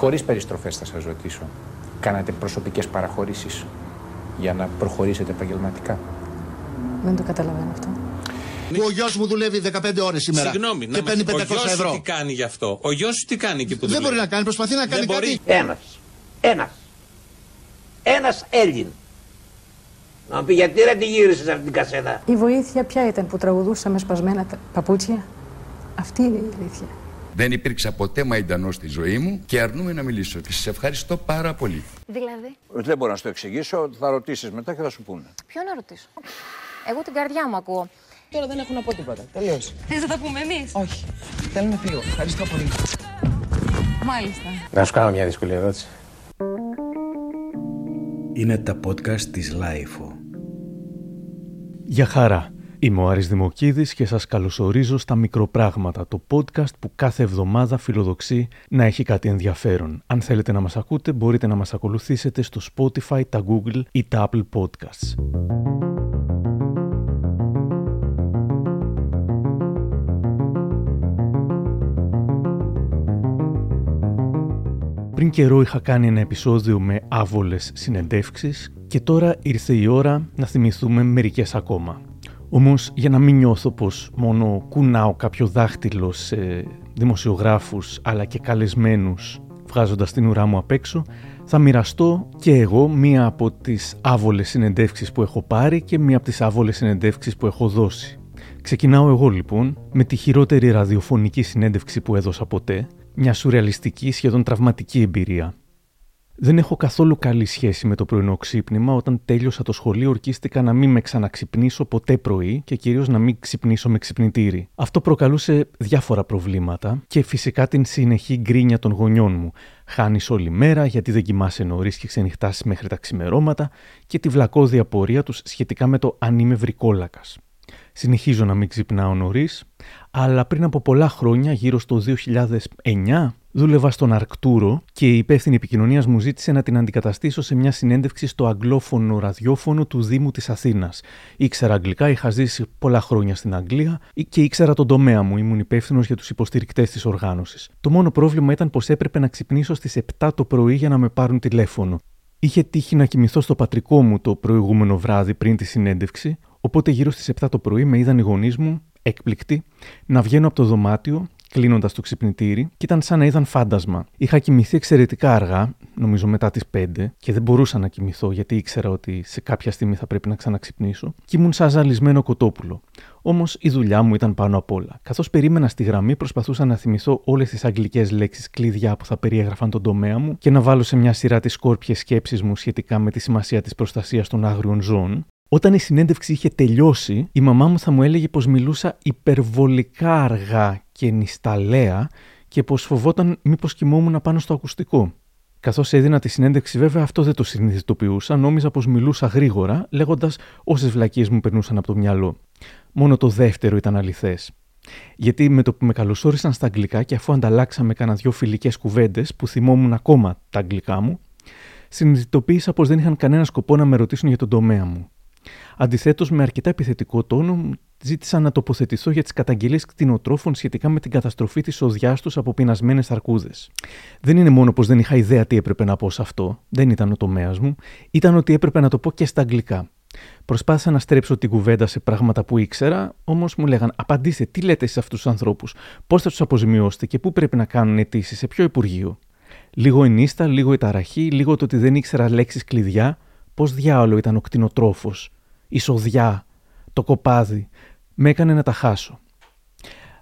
Χωρίς περιστροφές θα σας ρωτήσω. Κάνατε προσωπικές παραχωρήσεις για να προχωρήσετε επαγγελματικά; Δεν το καταλαβαίνω αυτό. Ο γιος μου δουλεύει 15 ώρες σήμερα. Συγγνώμη, και παίρνει 500 ο γιος σου ευρώ. τι κάνει γι' αυτό; Ο γιος σου τι κάνει εκεί που Δεν δουλεύει; μπορεί να κάνει, προσπαθεί να κάνει Δεν μπορεί; κάτι. Ένας. Ένας. Ένας Έλλην. Να μου πει γιατί ρε τη γύρισες αυτή την κασέτα; Η βοήθεια ποια ήταν που τραγουδούσα με σπασμένα τα παπούτσια; Αυτή είναι η αλήθεια. Δεν υπήρξα ποτέ μαϊντανός στη ζωή μου και αρνούμαι να μιλήσω. Και σας ευχαριστώ πάρα πολύ. Δηλαδή, Δεν μπορώ να σου το εξηγήσω. Θα ρωτήσεις μετά και θα σου πούνε. ποιον να ρωτήσω; Εγώ την καρδιά μου ακούω. Τώρα δεν έχω να πω τίποτα. Τελείως. Θες να τα πούμε εμείς. Όχι. Θέλω να φύγω. Ευχαριστώ πολύ. Μάλιστα. Να σου κάνω μια δύσκολη ερώτηση. Είναι τα podcast της LiFO. Γεια χαρά. Είμαι ο Άρης Δημοκίδης και σας καλωσορίζω στα Μικροπράγματα, το podcast που κάθε εβδομάδα φιλοδοξεί να έχει κάτι ενδιαφέρον. Αν θέλετε να μας ακούτε, μπορείτε να μας ακολουθήσετε στο Spotify, τα Google ή τα Apple Podcasts. Πριν καιρό είχα κάνει ένα επεισόδιο με άβολες συνεντεύξεις και τώρα ήρθε η ώρα να θυμηθούμε μερικές ακόμα. Όμως για να μην νιώθω πως μόνο κουνάω κάποιο δάχτυλο σε δημοσιογράφους αλλά και καλεσμένους βγάζοντας την ουρά μου απ' έξω, θα μοιραστώ και εγώ μία από τις άβολες συνεντεύξεις που έχω πάρει και μία από τις άβολες συνεντεύξεις που έχω δώσει. Ξεκινάω εγώ λοιπόν με τη χειρότερη ραδιοφωνική συνέντευξη που έδωσα ποτέ, μια σουρεαλιστική σχεδόν τραυματική εμπειρία. Δεν έχω καθόλου καλή σχέση με το πρωινό ξύπνημα. Όταν τέλειωσα το σχολείο, ορκίστηκα να μην με ξαναξυπνήσω ποτέ πρωί και κυρίως να μην ξυπνήσω με ξυπνητήρι. Αυτό προκαλούσε διάφορα προβλήματα και φυσικά την συνεχή γκρίνια των γονιών μου. Χάνεις όλη μέρα γιατί δεν κοιμάσαι νωρίς και ξενυχτάς μέχρι τα ξημερώματα και τη βλακώδη απορία τους σχετικά με το αν είμαι βρικόλακας. Συνεχίζω να μην ξυπνάω νωρίς, αλλά πριν από πολλά χρόνια, γύρω στο 2009, δούλευα στον Αρκτούρο και η υπεύθυνη επικοινωνίας μου ζήτησε να την αντικαταστήσω σε μια συνέντευξη στο αγγλόφωνο ραδιόφωνο του Δήμου της Αθήνας. Ήξερα αγγλικά, είχα ζήσει πολλά χρόνια στην Αγγλία και ήξερα τον τομέα μου. Ήμουν υπεύθυνος για τους υποστηρικτές της οργάνωσης. Το μόνο πρόβλημα ήταν πως έπρεπε να ξυπνήσω στις 7 το πρωί για να με πάρουν τηλέφωνο. Είχε τύχει να κοιμηθώ στο πατρικό μου το προηγούμενο βράδυ πριν τη συνέντευξη, οπότε γύρω στις 7 το πρωί με είδαν οι γονείς μου, έκπληκτοι, να βγαίνω από το δωμάτιο, κλείνοντας το ξυπνητήρι, και ήταν σαν να είδαν φάντασμα. Είχα κοιμηθεί εξαιρετικά αργά, νομίζω μετά τις 5, και δεν μπορούσα να κοιμηθώ γιατί ήξερα ότι σε κάποια στιγμή θα πρέπει να ξαναξυπνήσω, και ήμουν σαν ζαλισμένο κοτόπουλο. Όμως η δουλειά μου ήταν πάνω απ' όλα. Καθώς περίμενα στη γραμμή, προσπαθούσα να θυμηθώ όλες τις αγγλικές λέξεις κλειδιά που θα περιέγραφαν τον τομέα μου και να βάλω σε μια σειρά τις σκόρπιες σκέψεις μου σχετικά με τη σημασία της προστασίας των άγριων ζώων. Όταν η συνέντευξη είχε τελειώσει, η μαμά μου θα μου έλεγε πως μιλούσα υπερβολικά αργά και νησταλέα και πως φοβόταν μήπως κοιμόμουν πάνω στο ακουστικό. Καθώς έδινα τη συνέντευξη, βέβαια αυτό δεν το συνειδητοποιούσα, νόμιζα πως μιλούσα γρήγορα, λέγοντας όσες βλακίες μου περνούσαν από το μυαλό. Μόνο το δεύτερο ήταν αληθές. Γιατί με το που με καλωσόρισαν στα αγγλικά και αφού ανταλλάξαμε κανένα δυο φιλικές κουβέντες που θυμόμουν ακόμα τα αγγλικά μου, συνειδητοποίησα πως δεν είχαν κανένα σκοπό να με ρωτήσουν για τον τομέα μου. Αντιθέτως, με αρκετά επιθετικό τόνο, μου ζήτησαν να τοποθετηθώ για τις καταγγελίες κτηνοτρόφων σχετικά με την καταστροφή της οδειά τους από πεινασμένες αρκούδες. Δεν είναι μόνο πως δεν είχα ιδέα τι έπρεπε να πω σε αυτό, δεν ήταν ο τομέας μου, ήταν ότι έπρεπε να το πω και στα αγγλικά. Προσπάθησα να στρέψω την κουβέντα σε πράγματα που ήξερα, όμως μου λέγαν Απαντήστε, τι λέτε σε αυτούς τους ανθρώπους, πώς θα τους αποζημιώσετε και πού πρέπει να κάνουν αιτήσεις, σε ποιο Υπουργείο; Λίγο η νύστα, λίγο η ταραχή, λίγο το ότι δεν ήξερα λέξεις κλειδιά, πώς διάολο ήταν ο κτηνοτρόφος, η σοδιά, το κοπάδι, με έκανε να τα χάσω.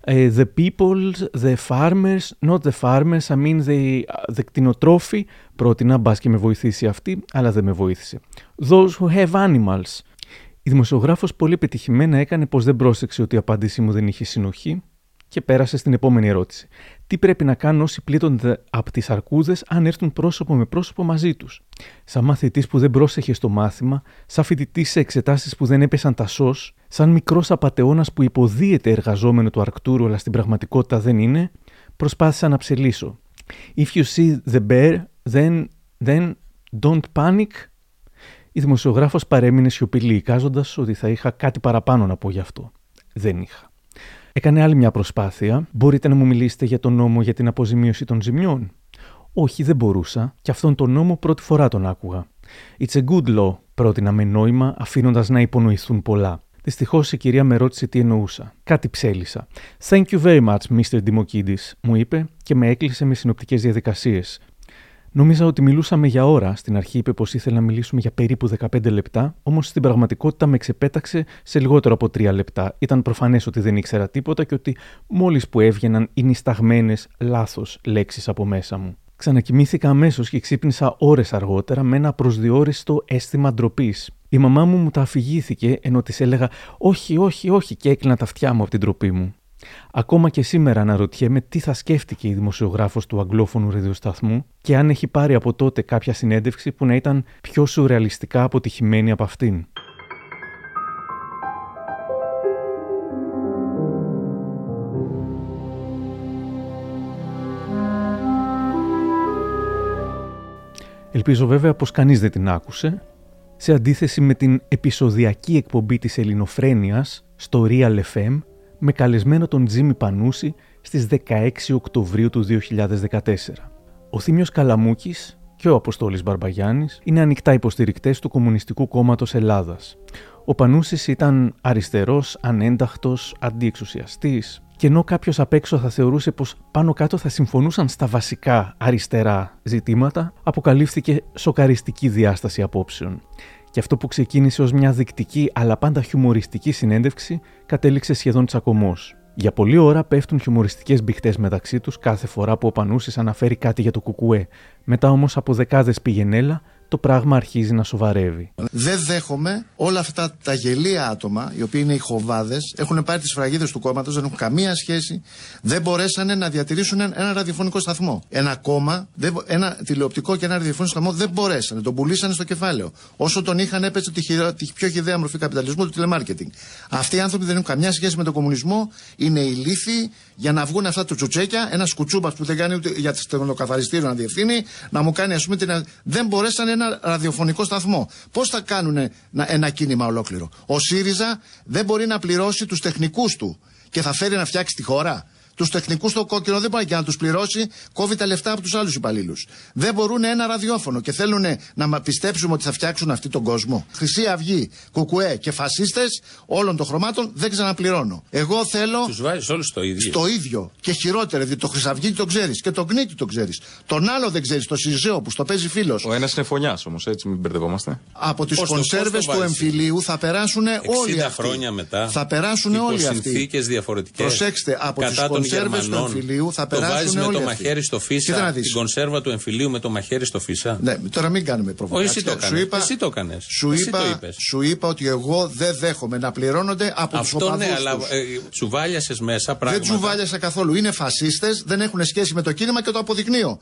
Ε, the people, the farmers, not the farmers, I mean the, the κτηνοτρόφοι, πρότεινα μπας και με βοηθήσει αυτή, αλλά δεν με βοήθησε. Those who have animals. Η δημοσιογράφος πολύ πετυχημένα έκανε πως δεν πρόσεξε ότι η απάντησή μου δεν είχε συνοχή και πέρασε στην επόμενη ερώτηση. Τι πρέπει να κάνουν όσοι πλήττονται από τις αρκούδες αν έρθουν πρόσωπο με πρόσωπο μαζί τους; Σαν μαθητής που δεν πρόσεχε στο μάθημα, σαν φοιτητή σε εξετάσεις που δεν έπεσαν τα σως, σαν μικρός απαταιώνας που υποδίεται εργαζόμενο του Αρκτούρου αλλά στην πραγματικότητα δεν είναι, προσπάθησα να ψελίσω. If you see the bear, then, then don't panic. Η δημοσιογράφος παρέμεινε σιωπηλή, εικάζοντας ότι θα είχα κάτι παραπάνω να πω γι' αυτό. Δεν είχα. Έκανε άλλη μια προσπάθεια. Μπορείτε να μου μιλήσετε για τον νόμο για την αποζημίωση των ζημιών; Όχι, δεν μπορούσα, και αυτόν τον νόμο πρώτη φορά τον άκουγα. It's a good law, πρότεινα με νόημα, αφήνοντας να υπονοηθούν πολλά. Δυστυχώς η κυρία με ρώτησε τι εννοούσα. Κάτι ψέλισα. Thank you very much, Mr. Dimokidis, μου είπε και με έκλεισε με συνοπτικές διαδικασίες. Νόμιζα ότι μιλούσαμε για ώρα. Στην αρχή είπε πως ήθελε να μιλήσουμε για περίπου 15 λεπτά, όμως στην πραγματικότητα με ξεπέταξε σε λιγότερο από 3 λεπτά. Ήταν προφανές ότι δεν ήξερα τίποτα και ότι μόλις που έβγαιναν οι νησταγμένε λάθος λέξεις από μέσα μου. Ξανακοιμήθηκα αμέσως και ξύπνησα ώρες αργότερα με ένα προσδιορίστο αίσθημα ντροπής. Η μαμά μου μου τα αφηγήθηκε ενώ της έλεγα Όχι, όχι, όχι και έκλεινα τα αυτιά μου από την ντροπή μου. Ακόμα και σήμερα αναρωτιέμαι τι θα σκέφτηκε η δημοσιογράφος του αγγλόφωνου ραδιοσταθμού και αν έχει πάρει από τότε κάποια συνέντευξη που να ήταν πιο σουρεαλιστικά αποτυχημένη από αυτήν. Ελπίζω βέβαια πως κανείς δεν την άκουσε, σε αντίθεση με την επεισοδιακή εκπομπή της ελληνοφρένειας στο Real FM με καλεσμένο τον Τζίμι Πανούση στις 16 Οκτωβρίου του 2014. Ο Θήμιος Καλαμούκης και ο Αποστόλης Μπαρμπαγιάννης είναι ανοιχτά υποστηρικτές του Κομμουνιστικού Κόμματος Ελλάδας. Ο Πανούσης ήταν αριστερός, ανένταχτος, αντιεξουσιαστής και ενώ κάποιος απ' έξω θα θεωρούσε πως πάνω κάτω θα συμφωνούσαν στα βασικά αριστερά ζητήματα, αποκαλύφθηκε σοκαριστική διάσταση απόψεων και αυτό που ξεκίνησε ως μια δεικτική αλλά πάντα χιουμοριστική συνέντευξη κατέληξε σχεδόν τσακωμός. Για πολλή ώρα πέφτουν χιουμοριστικές μπιχτές μεταξύ τους κάθε φορά που ο Πανούσης αναφέρει κάτι για το κουκουέ. Μετά όμως από δεκάδες πηγενέλα το πράγμα αρχίζει να σοβαρεύει. Δεν δέχομαι όλα αυτά τα γελία άτομα, οι οποίοι είναι οι χοβάδες, έχουν πάρει τις φραγίδες του κόμματος, δεν έχουν καμία σχέση, δεν μπορέσανε να διατηρήσουν ένα ραδιοφωνικό σταθμό. Ένα κόμμα, ένα τηλεοπτικό και ένα ραδιοφωνικό σταθμό δεν μπορέσανε, τον πουλήσανε στο κεφάλαιο. Όσο τον είχαν, έπεσε τη, τη πιο χιδέα μορφή καπιταλισμού του τηλεμάρκετινγκ. Αυτοί οι άνθρωποι δεν έχουν καμιά σχέση με τον κομμουνισμό, είναι ηλίθιοι για να βγουν αυτά του τσουτσέκια, ένας κουτσούπα που δεν κάνει ούτε για το καθαριστήριο να διευθύνει, να μου κάνει ας πούμε την. Δεν μπορέσανε ένα ραδιοφωνικό σταθμό. Πώς θα κάνουν ένα κίνημα ολόκληρο; Ο ΣΥΡΙΖΑ δεν μπορεί να πληρώσει τους τεχνικούς του και θα φέρει να φτιάξει τη χώρα; Τους τεχνικούς στο κόκκινο δεν μπορεί και να τους πληρώσει, κόβει τα λεφτά από τους άλλους υπαλλήλους. Δεν μπορούν ένα ραδιόφωνο και θέλουν να πιστέψουμε ότι θα φτιάξουν αυτοί τον κόσμο. Χρυσή Αυγή, Κουκουέ και φασίστες όλων των χρωμάτων δεν ξαναπληρώνω. Εγώ θέλω. Τους βάζεις όλους το ίδιο. Στο ίδιο. Και χειρότερο, διότι το Χρυσαυγή το ξέρεις και το Γνίτη το ξέρεις. Τον άλλο δεν ξέρεις, το Σιζέο που στο παίζει φίλος. Ο ένας είναι φωνιάς όμως, έτσι μην μπερδευόμαστε. Από τις κονσέρβες του εμφυλίου θα περάσουν όλοι αυτοί. χρόνια μετά. Θα περάσουν όλοι αυτοί. Συνθήκε διαφορετικές. Προσέξτε, από τις κονσέρβε του εμφυλίου θα περάσουν. Το βάζεις με το μαχαίρι στο φύσα. Την κονσέρβα του εμφυλίου με το μαχαίρι στο φύσα. Ναι, τώρα μην κάνουμε προβοκάτσια. Εσύ το έκανες. Εσύ το έκανες. Σου, είπα, σου είπα ότι εγώ δεν δέχομαι να πληρώνονται από τους οπαδού. Ναι, αλλά ε, τσουβάλιασε μέσα πράγματα. Δεν τσουβάλιασα καθόλου. Είναι φασίστες, δεν έχουν σχέση με το κίνημα και το αποδεικνύω.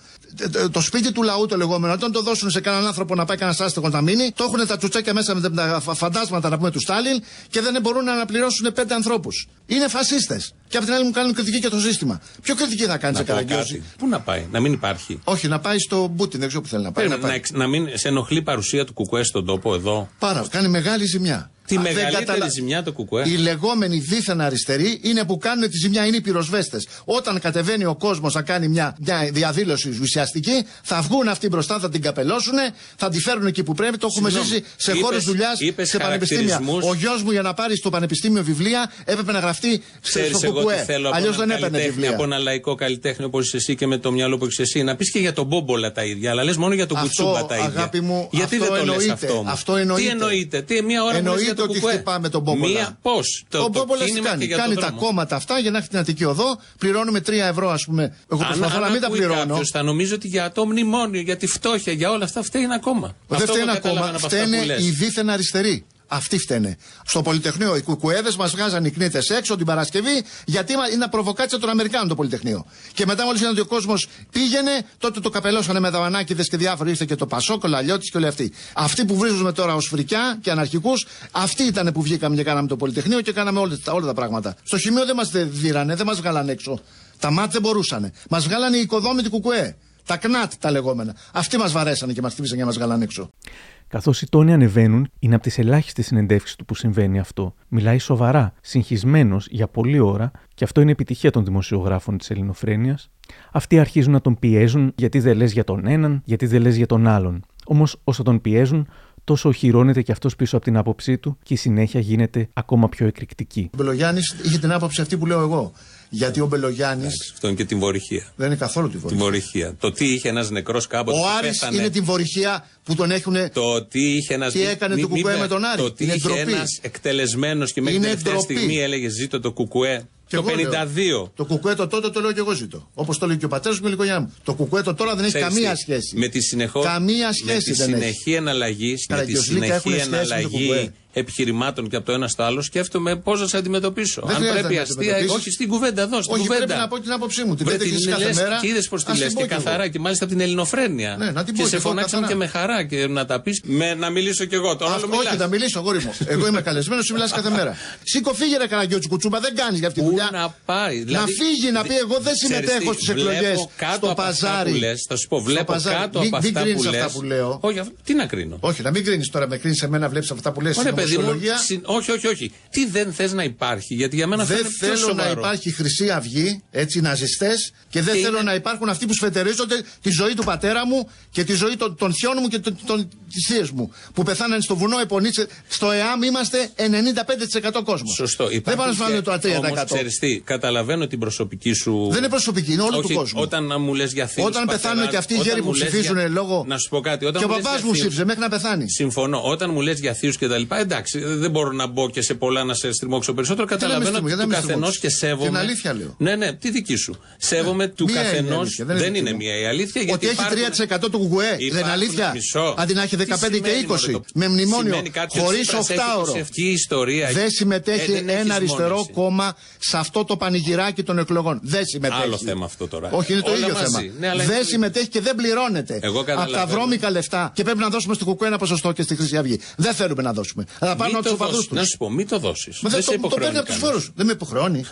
Το σπίτι του λαού το λεγόμενο, όταν το δώσουν σε κανέναν άνθρωπο να πάει κανένας άστεγος να μείνει, το έχουν τα τσουτσάκια μέσα με τα φαντάσματα να πούμε του Στάλιν και δεν μπορούν να αναπληρώσουν πέντε ανθρώπους. Είναι φασίστες. Και απ' την άλλη μου κάνουν κριτική για το σύστημα. Ποιο κριτική θα κάνει σε Καραγκιόζη; Πού να πάει, να μην υπάρχει. Όχι, να πάει στο Μπούτιν, δεν ξέρω που θέλει να πάει. να, πάει. να, να μην σε ενοχλεί παρουσία του Κουκουέ στον τόπο εδώ. Πάρα, κάνει μεγάλη ζημιά. Τη μεγαλύτερη καταλα... ζημιά το κουκουέ. Οι λεγόμενοι δίθεν αριστεροί είναι που κάνουν τη ζημιά, είναι οι πυροσβέστες. Όταν κατεβαίνει ο κόσμος να κάνει μια, μια διαδήλωση ουσιαστική, θα βγουν αυτοί μπροστά, θα την καπελώσουν, θα τη φέρουν εκεί που πρέπει. Το έχουμε ζήσει σε χώρες δουλειάς, σε πανεπιστήμια. Ο γιος μου για να πάρει στο πανεπιστήμιο βιβλία έπρεπε να γραφτεί Ξέρεις στο κουκουέ. Αλλιώς δεν έπαιρνε βιβλία. Από ένα λαϊκό καλλιτέχνη όπως εσύ και με το μυαλό που έχεις εσύ, να πεις και για τον Μπόμπολα τα ίδια, αλλά λες μόνο για τον Κουτσούμπα τα ίδια. Γιατί δεν το λες αυτό. Τι εννοείται; Τι μια ώρα εννοείται ότι χτυπάμε τον Μπόμπολα. Μία, πώς; Το, ο Μπόμπολα τι κάνει; Κάνει τα κόμματα αυτά για να έχει την Αττική Οδό. Πληρώνουμε 3 ευρώ, ας πούμε. Εγώ προσπαθώ να μην τα πληρώνω. Κάποιος θα νομίζω ότι για το μνημόνιο, για τη φτώχεια, για όλα αυτά φταίει ένα κόμμα. Δεν φταίει ένα κόμμα. Φταίνε οι δίθεν αριστεροί. Αυτοί φταίνε. Στο Πολυτεχνείο οι κουκουέδες μας βγάζαν οι κνήτες έξω την Παρασκευή γιατί είναι προβοκάτσια των Αμερικάνων το Πολυτεχνείο. Και μετά μόλις είδαν ότι ο κόσμος πήγαινε, τότε το καπελώσανε με δαβανάκιδε και διάφοροι. Ήρθε και το Πασόκ, ο Λαλιώτης και όλοι αυτοί. Αυτοί που βρίζουμε τώρα ως φρικιά και αναρχικούς, αυτοί ήταν που βγήκαμε και κάναμε το Πολυτεχνείο και κάναμε όλα, όλα τα πράγματα. Στο χημείο δεν μας δίρανε, δεν μας βγάλανε έξω. Τα μάτ δεν μπορούσαν. Μας βγάλανε οι οικοδόμοι του Κουκουέ. Τα κνάτ τα λεγόμενα. Αυτοί μας βαρέσανε και μας χτύπησαν και μας βγάλανε έξω. Καθώς οι τόνοι ανεβαίνουν, είναι από τις ελάχιστες συνεντεύξεις του που συμβαίνει αυτό. Μιλάει σοβαρά, συγχυσμένος για πολλή ώρα, και αυτό είναι επιτυχία των δημοσιογράφων της Ελληνοφρένειας. Αυτοί αρχίζουν να τον πιέζουν γιατί δεν λες για τον έναν, γιατί δεν λες για τον άλλον. Όμως, όσο τον πιέζουν, τόσο οχυρώνεται και αυτός πίσω από την άποψή του και η συνέχεια γίνεται ακόμα πιο εκρηκτική. Ο Μπελογιάννης είχε την άποψη αυτή που λέω εγώ. Γιατί ο Μπελογιάννης. Αυτό είναι και την βορυχία. Δεν είναι καθόλου τη βορυχία. Την βορυχία. Το τι είχε ένας νεκρός κάποτε. Ο Άρης είναι την βορυχία που τον έχουν. Το τι είχε ένα. Τι έκανε το κουκουέ με τον Άρη. Το τι είχε ένας εκτελεσμένος και μέχρι την τελευταία στιγμή έλεγε Ζήτω το κουκουέ. Και το 52. Το κουκουέτο τότε το λέω και εγώ ζητώ. Όπως το λέει και ο πατέρας μου και η οικογένειά μου. Το κουκουέτο τώρα δεν έχει καμία σχέση. Με τη, συνεχώ... καμία σχέση με τη συνεχή εναλλαγή. Με τη συνεχή εναλλαγή επιχειρημάτων και από το ένας στο άλλο, σκέφτομαι πώς να σε αντιμετωπίσω. Δεν Αν πρέπει αστεία. Όχι στην κουβέντα εδώ. Στην όχι, κουβέντα. πρέπει να πω την άποψή μου. Την λέτε κάθε μέρα. Και είδες πώς τη λες και καθαρά και μάλιστα από την ελληνοφρένεια. Ναι, να την και σε φωνάξαν και με χαρά και να τα πεις. Να μιλήσω κι εγώ τώρα. Όχι, να μιλήσω, γόρι μου. Εγώ είμαι καλεσμένος, σου μιλάς κάθε μέρα. Σήκω φύγε ρε καραγκιότσου κουτσούμπα, δεν κάνεις για αυτή τη δουλειά. Να πάει. Να δηλαδή, φύγει, να πει εγώ δεν συμμετέχω στις εκλογές. Στο παζάρι. Θα σου πω, βλέπω κάτω από αυτά που λες. Όχι, τι να κρίνω. Όχι, να μην κρίνεις τώρα, με κρίνεις εμένα, βλέπεις αυτά που λες. Όχι, όχι, όχι. Τι δεν θες να υπάρχει, γιατί για μένα δεν θέλω να υπάρχει Χρυσή Αυγή, έτσι ναζιστές, και δεν θέλω να υπάρχουν αυτοί που σφετερίζονται τη ζωή του πατέρα μου και τη ζωή των, των θειών μου και των, των, μου. Που πεθάνανε στο βουνό Επονίτσε. Στο ΕΑΜ είμαστε 95% κόσμος. Σωστό. δεν πάνε να το 3%. Όμως, ξέρεις τι, καταλαβαίνω την προσωπική σου. Δεν είναι προσωπική, είναι όλο του κόσμου. Όταν μου λες για θύμους, Όταν πεθάνουν και αυτοί οι γέροι που ψηφίζουν για... λόγω. Να σου πω κάτι. Όταν και ο παπάς μου ψήφιζε μέχρι να πεθάνει. Συμφωνώ. Όταν μου λες για θείους και τα λοιπά, εντάξει, δεν μπορώ να μπω και σε πολλά να σε στριμώξω περισσότερο. Καταλαβαίνω του καθενός και σέβομαι. Την αλήθεια λέω. Ναι, ναι, τι δική σου. Σέβομαι του καθενός. Δεν είναι μία η αλήθεια. Ότι έχει 3% του κουκουέ. Δεν είναι αλήθεια; Αντί να έχει 15 και 20. Με μνημόνιο. Χωρίς 8 ώρο. Δεν συμμετέχει ένα αριστερό κόμμα σε αυτό το πανηγυράκι των εκλογών. Δεν συμμετέχει. Άλλο θέμα αυτό τώρα. Όχι, είναι το ίδιο θέμα. Ναι, δεν συμμετέχει και δεν πληρώνεται. Από τα βρώμικα λεφτά. Και πρέπει να δώσουμε στο κουκουέ ένα ποσοστό και στη Χρυσή Αυγή. Δεν θέλουμε να δώσουμε. Θα πάρουμε από τους οπαδού τους. Να σου πω, μην το δώσεις. Δεν το, το παίρνει από τους φόρους. Δεν με υποχρεώνει.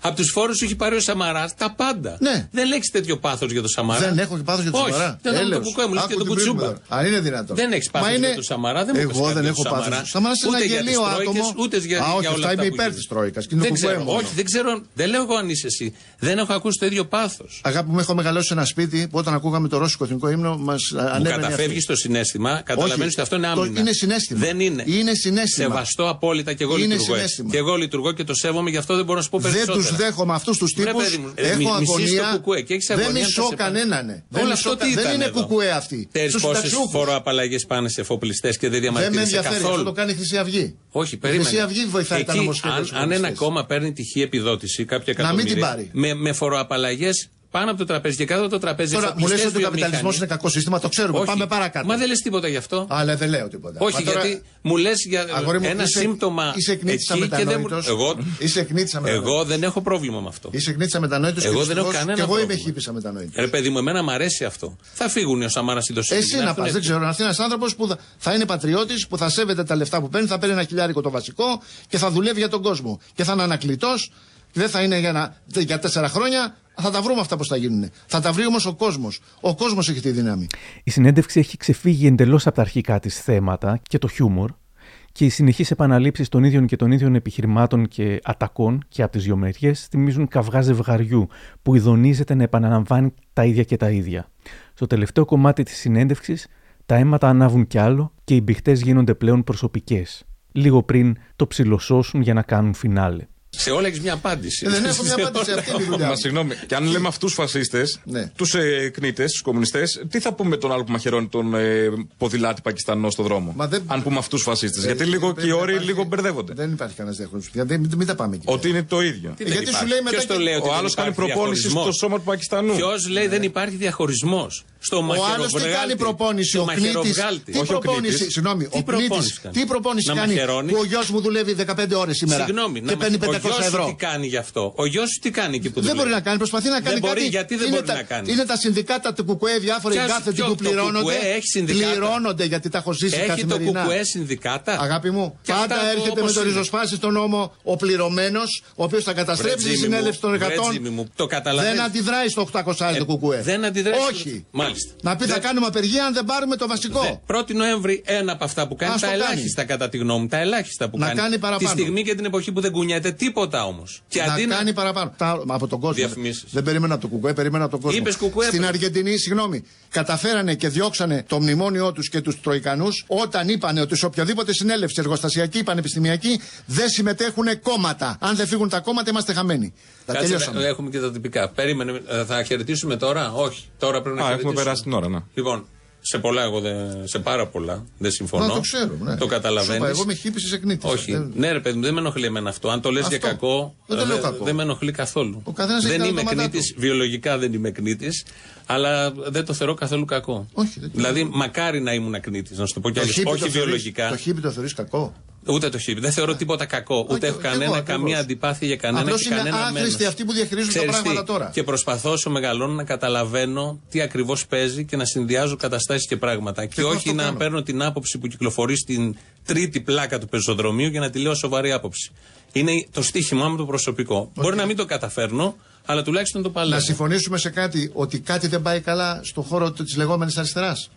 από τους φόρους έχει πάρει ο Σαμαράς τα πάντα. Ναι. Δεν λέξει τέτοιο πάθος για το Σαμαρά. Δεν έχω πάθος για το Σαμαρά. Δεν έχω το κουκουέ μου, και τον Κουτσούμπα. Αν είναι δυνατόν. Δεν έχεις πάθος για το Σαμαρά. Εγώ δεν έχω πάθος. Σαμαράς είναι ένα γελίο άτομο. Ούτε για όλα αυτά. είμαι υπέρ της Τρόικας. Όχι, δεν ξέρω. Δεν λέω εγώ αν είσαι εσύ. Δεν έχω ακούσει το ίδιο πάθος. Αγάπη μου, έχω μεγαλώσει ένα σπίτι που όταν ακούγαμε το ρώσικο εθνικό ύμνο μας ανέβαινε. Καταφεύγεις το συνέστημα, καταλαβαίνεις ότι αυτό είναι άμυνα. Είναι συνέστημα. Δεν είναι. Είναι συνέστημα. Σεβαστό απόλυτα και εγώ λειτουργώ. Και εγώ λειτουργώ και το σέβομαι, γι' αυτό δεν μπορώ να σου πω περισσότερα. Δεν τους δέχομαι αυτούς τους τύπους. Έχω αγωνία. Δεν μισώ κανέναν. Δεν είναι κουκουέ αυτή. Πόσε φοροαπαλλαγές πάνε σε εφοπλιστές και δεν διαμαρτύρονται καθόλου. Δεν με ενδιαφέρει. Αυτό το κάνει η Χρυσή Αυγή. Όχι, περίμενε. Η Χρυσή Αυγή βοηθάει τα νομοσχέδια. Αν ένα κόμμα παίρνει τυχή επιδότηση, κάποια εκατομμύρια. Να μην την πάρει. Με φοροαπαλλαγές πάνω από το τραπέζι και κάτω από το τραπέζι. Τώρα μου λες ότι ο καπιταλισμός είναι κακό σύστημα, το ξέρουμε. Όχι. Πάμε παρακάτω. Μα δεν λες τίποτα γι' αυτό. Αλλά δεν λέω τίποτα. Όχι, τώρα... γιατί μου λες για μου, ένα είσαι, σύμπτωμα. Είσαι εκνήτησα μετανόητο. Εγώ, είσαι εγώ δεν έχω πρόβλημα με αυτό. Είσαι εκνήτησα μετανόητο. Εγώ δεν έχω κανένα Και εγώ είμαι χύπησα μετανόητο. Ρε παιδί μου, εμένα μου αρέσει αυτό. Θα φύγουν οι Σαμάρα συντοσίε. Εσύ να πας, δεν ξέρω. Να έρθει ένας άνθρωπος που θα είναι πατριώτης, που θα σέβεται τα λεφτά που παίρνει, θα παίρνει ένα χιλιάρικο το βασικό και θα δουλεύει για τον κόσμο. Και θα είναι ανακλητός δεν θα είναι για, ένα, για τέσσερα χρόνια. Θα τα βρούμε αυτά πώς θα γίνουν. Θα τα βρει όμως ο κόσμος. Ο κόσμος έχει τη δύναμη. Η συνέντευξη έχει ξεφύγει εντελώς από τα αρχικά της θέματα και το χιούμορ και οι συνεχείς επαναλήψεις των ίδιων και των ίδιων επιχειρημάτων και ατακών και από τις δύο μεριές θυμίζουν καυγά ζευγαριού που ειδονίζεται να επαναλαμβάνει τα ίδια και τα ίδια. Στο τελευταίο κομμάτι της συνέντευξης, τα αίματα ανάβουν κι άλλο και οι μπιχτές γίνονται πλέον προσωπικές. Λίγο πριν το ψιλοσώσουν για να κάνουν φινάλε. Σε όλα έχεις μια απάντηση. Ε, δεν έχω μια απάντηση. Αυτή είναι η δουλειά. Μα συγγνώμη. Και αν λέμε αυτούς του φασίστες, ναι. τους ε, κνήτε, τους κομμουνιστές, τι θα πούμε τον άλλο που μαχαιρώνει τον ε, ποδηλάτη Πακιστανό στο δρόμο. δεν... Αν πούμε αυτούς του φασίστες. Ε, γιατί λίγο και οι όροι λίγο μπερδεύονται. Δεν υπάρχει κανένας διαχωρισμός. Μην, μην τα πάμε εκεί. Ότι είναι το ίδιο. Τι γιατί σου λέει μετά. Το λέει ο άλλος κάνει προπόνηση στο σώμα του Πακιστανού. Ποιος λέει δεν υπάρχει διαχωρισμός; Στο ο άλλος τι κάνει προπόνηση. Ο κνήτης; Τι προπόνηση. Συγγνώμη. Τι προπόνηση κάνει; Που ο γιος μου δουλεύει 15 ώρες σήμερα. Συγγνώμη. Και παίρνει 500 ευρώ. τι κάνει γι' αυτό; Ο γιος σου τι κάνει εκεί που δεν μπορεί να κάνει, προσπαθεί να κάνει δεν κάτι. γιατί δεν είναι μπορεί τα, να κάνει; Είναι τα συνδικάτα του Κουκουέ, διάφοροι κάθετοι που πληρώνονται. έχει πληρώνονται γιατί τα έχω ζήσει έχει καθημερινά. Έχει το Κουκουέ συνδικάτα; Αγάπη μου, και πάντα έρχεται με το ριζοσπάσι στον νόμο ο πληρωμένος, ο οποίος θα καταστρέψει τη συνέλευση των 100. Δεν αντιδράει στο 800 το ε, Κουκουέ. Δεν αντιδράει. Όχι. Μάλιστα. Να πει θα κάνουμε απεργία αν δεν πάρουμε το βασικό. 1η Νοέμβρη ένα από αυτά που κάνει τα ελάχιστα κατά τη γνώμη μου. Τα ελάχιστα που κάνει. Τη στιγμή και την εποχή που δεν κουνιέται τίποτα όμως. Να κάνει παραπάνω. Από τον κόσμο. Δεν περίμενα το Κουκουέ, περίμενα τον κόσμο. Στην Αργεντινή, συγγνώμη, καταφέρανε και διώξανε το μνημόνιό τους και τους Τροϊκανούς όταν είπαν ότι σε οποιαδήποτε συνέλευση εργοστασιακή ή πανεπιστημιακή δεν συμμετέχουν κόμματα. Αν δεν φύγουν τα κόμματα, είμαστε χαμένοι. Κάτσε, έχουμε και τα τυπικά. Περίμενε, ε, θα χαιρετήσουμε τώρα; Όχι, τώρα πρέπει να Α, χαιρετήσουμε. Έχουμε περάσει την ώρα, ναι. Λοιπόν, σε πολλά, εγώ δεν, σε πάρα πολλά δεν συμφωνώ. Να, το ξέρω, ναι. Το καταλαβαίνεις. Εγώ με χύπησε σε κνήτης. Όχι. Δεν... Ναι, ρε παιδί μου, δεν με ενοχλεί εμένα αυτό. Αν το λες για κακό, δεν, δε, κακό. δεν με ενοχλεί καθόλου. δεν είμαι κνήτης, βιολογικά δεν είμαι κνήτης, αλλά δεν το θεωρώ καθόλου κακό. Όχι, δηλαδή, μακάρι να ήμουν κνήτης, να σου το πω κι αλλιώ. Όχι βιολογικά. Το χίπι το θεωρείς κακό; Ούτε το χίπι. Δεν θεωρώ τίποτα κακό. Ούτε έχω κανένα, καμία αντιπάθεια για κανένα Απλώς και κανένα είναι άχρηστοι αυτοί που διαχειρίζουν τα πράγματα τώρα. Και προσπαθώ όσο μεγαλώνω να καταλαβαίνω τι ακριβώς παίζει και να συνδυάζω καταστάσεις και πράγματα. Και, όχι να παίρνω την άποψη που κυκλοφορεί στην τρίτη πλάκα του πεζοδρομίου για να τη λέω σοβαρή άποψη. Είναι το στίχημά μου το προσωπικό. Μπορεί να μην το καταφέρνω, αλλά τουλάχιστον το παλεύω. Να συμφωνήσουμε σε κάτι, ότι κάτι δεν πάει καλά στον χώρο της λεγόμενης αριστεράς.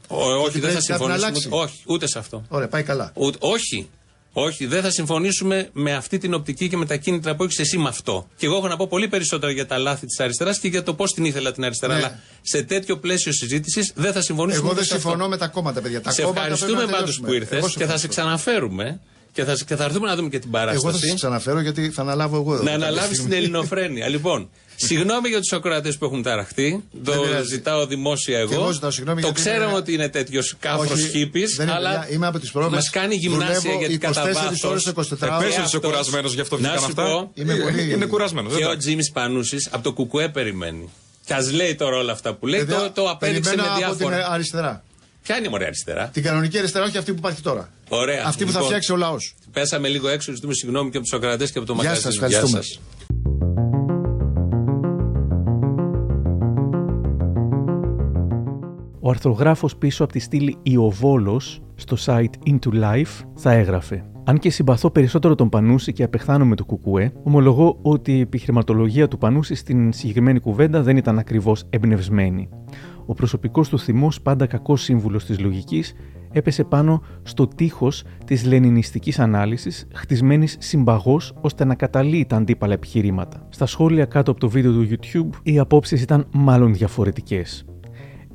Όχι, δεν θα συμφωνήσουμε. Όχι, ούτε σε αυτό. Ωραία, πάει καλά. όχι. Όχι, δεν θα συμφωνήσουμε με αυτή την οπτική και με τα κίνητρα που έχεις εσύ με αυτό. Και εγώ έχω να πω πολύ περισσότερο για τα λάθη της αριστεράς και για το πώς την ήθελα την αριστερά. Ναι. Αλλά σε τέτοιο πλαίσιο συζήτησης δεν θα συμφωνήσουμε. Εγώ δεν συμφωνώ με τα κόμματα, παιδιά. Τα σε ευχαριστούμε πάντως που ήρθες και θα σε ξαναφέρουμε. Και θα, και θα έρθουμε να δούμε και την παράσταση. Εγώ θα σας ξαναφέρω γιατί θα αναλάβω εγώ εδώ. Να αναλάβεις την ελληνοφρένεια. λοιπόν, συγγνώμη για τους ακροατές που έχουν ταραχτεί. Το ζητάω δημόσια εγώ. εγώ ζητάω συγγνώμη το ξέραμε ότι είναι τέτοιος κάφρο χύπης. Αλλά είμαι από τις μας κάνει γυμνάσια γιατί κατά βάθο. Επίση είσαι κουρασμένος γι' αυτό βγήκαν αυτά; Είναι κουρασμένος. Και ο Τζίμις Πανούσης από το Κουκουέ περιμένει. Και ας λέει τώρα όλα αυτά που λέει, το, το απέδειξε με διάφορα. Από την αριστερά. Ποια είναι η μωρή αριστερά; Την κανονική αριστερά, όχι αυτή που υπάρχει τώρα. Ωραία. Αυτή που θα λοιπόν, φτιάξει ο λαός. Πέσαμε λίγο έξω, ζητούμε συγγνώμη και από τους ακροατές και από το μαγαζί. Γεια σας, ευχαριστούμε. Ο αρθρογράφος πίσω από τη στήλη Ιωβόλος στο site Into Life θα έγραφε αν και συμπαθώ περισσότερο τον Πανούση και απεχθάνομαι το Κουκουέ, ομολογώ ότι η επιχειρηματολογία του Πανούση στην συγκεκριμένη κουβέντα δεν ήταν ακριβώς εμπνευσμένη. Ο προσωπικός του θυμός, πάντα κακός σύμβουλος της λογικής, έπεσε πάνω στο τείχος της λενινιστικής ανάλυσης, χτισμένης συμπαγώ ώστε να καταλύει τα αντίπαλα επιχειρήματα. Στα σχόλια κάτω από το βίντεο του YouTube, οι απόψεις ήταν μάλλον διαφορετικές.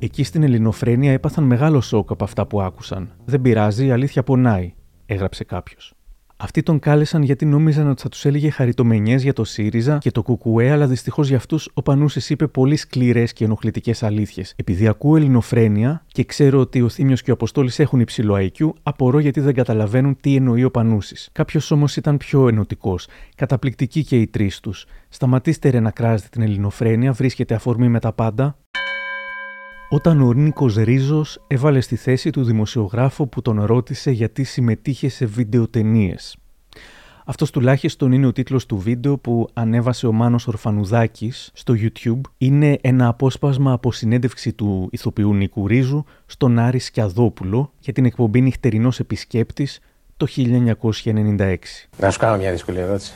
Εκεί στην Ελληνοφρένεια έπαθαν μεγάλο σοκ από αυτά που άκουσαν. Δεν πειράζει, η αλήθεια πονάει, έγραψε κάποιος. Αυτοί τον κάλεσαν γιατί νόμιζαν ότι θα τους έλεγε χαριτομενιές για το ΣΥΡΙΖΑ και το ΚΚΕ, αλλά δυστυχώς για αυτούς ο Πανούσης είπε πολύ σκληρές και ενοχλητικές αλήθειες. Επειδή ακούω ελληνοφρένεια και ξέρω ότι ο Θήμιος και ο Αποστόλης έχουν υψηλό IQ, απορώ γιατί δεν καταλαβαίνουν τι εννοεί ο Πανούσης. Κάποιος όμως ήταν πιο ενωτικός. Καταπληκτικοί και οι τρεις τους. Σταματήστε ρε να κράζετε την ελληνοφρένεια, βρίσκεται αφορμή με τα πάντα όταν ο Νίκος Ρίζος έβαλε στη θέση του δημοσιογράφο που τον ρώτησε γιατί συμμετείχε σε βιντεοτενίες. Αυτός τουλάχιστον είναι ο τίτλος του βίντεο που ανέβασε ο Μάνος Ορφανουδάκης στο YouTube. Είναι ένα απόσπασμα από συνέντευξη του ηθοποιού Νίκου Ρίζου στον Άρη Σκιαδόπουλο για την εκπομπή Νυχτερινός Επισκέπτης το 1996. Να σου κάνω μια δύσκολη ερώτηση.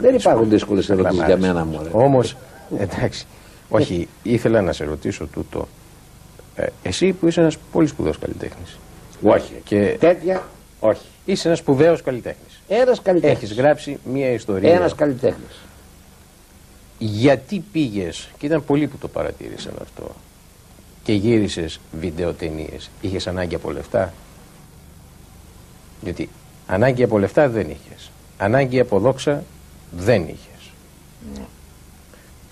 Δεν υπάρχουν δύσκολες ερωτήσεις για μένα μου. Όμως, εντάξει, όχι, ήθελα να σε ρωτήσω τούτο. Ε, εσύ που είσαι ένας πολύ σπουδαίος καλλιτέχνης. Όχι. Και... Τέτοια, όχι. Είσαι ένας σπουδαίος καλλιτέχνης. Ένας καλλιτέχνης. Έχεις γράψει μία ιστορία. Ένας καλλιτέχνης. Γιατί πήγες, και ήταν πολλοί που το παρατήρησαν αυτό, και γύρισες βίντεο ταινίε. Είχες ανάγκη από λεφτά; Γιατί ανάγκη από λεφτά δεν είχες. Ανάγκη από δόξα δεν είχες. Ναι.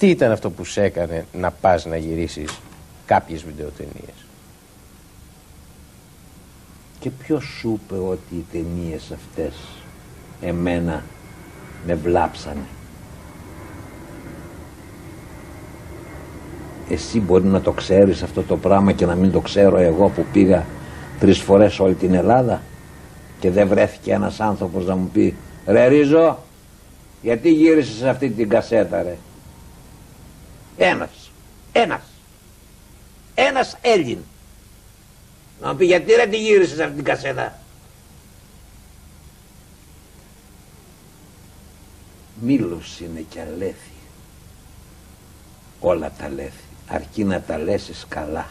Τι ήταν αυτό που σε έκανε να πας να γυρίσεις κάποιες βιντεοτενίες; Και ποιος σου είπε ότι οι ταινίες αυτές εμένα με βλάψανε; Εσύ μπορεί να το ξέρεις αυτό το πράγμα και να μην το ξέρω εγώ που πήγα τρεις φορές όλη την Ελλάδα και δεν βρέθηκε ένας άνθρωπος να μου πει «Ρε Ρίζο, Γιατί γύρισες σε αυτή την κασέτα ρε; Ένας. Ένας. Ένας Έλλην. Να μου πει γιατί ρε τη γύρισες σε αυτή την κασέτα; Μήλος είναι και αλέθη. Όλα τα λέθη. Αρκεί να τα λέσεις καλά.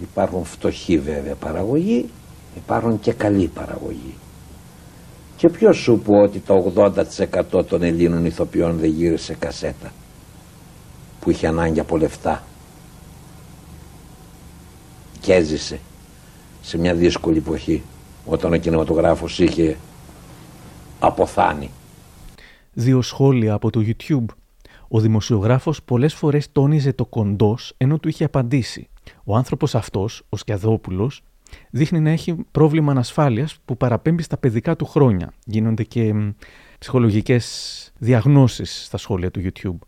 Υπάρχουν φτωχοί βέβαια παραγωγοί, υπάρχουν και καλή παραγωγή. Και ποιος σου πω ότι το 80% των Ελλήνων ηθοποιών δεν γύρισε κασέτα που είχε ανάγκη από λεφτά και έζησε σε μια δύσκολη εποχή όταν ο κινηματογράφος είχε αποθάνει. Δύο σχόλια από το YouTube. Ο δημοσιογράφος πολλές φορές τόνιζε το κοντός ενώ του είχε απαντήσει. Ο άνθρωπος αυτός, ο Σκιαδόπουλος, δείχνει να έχει πρόβλημα ανασφάλειας που παραπέμπει στα παιδικά του χρόνια. Γίνονται και ψυχολογικές διαγνώσεις στα σχόλια του YouTube.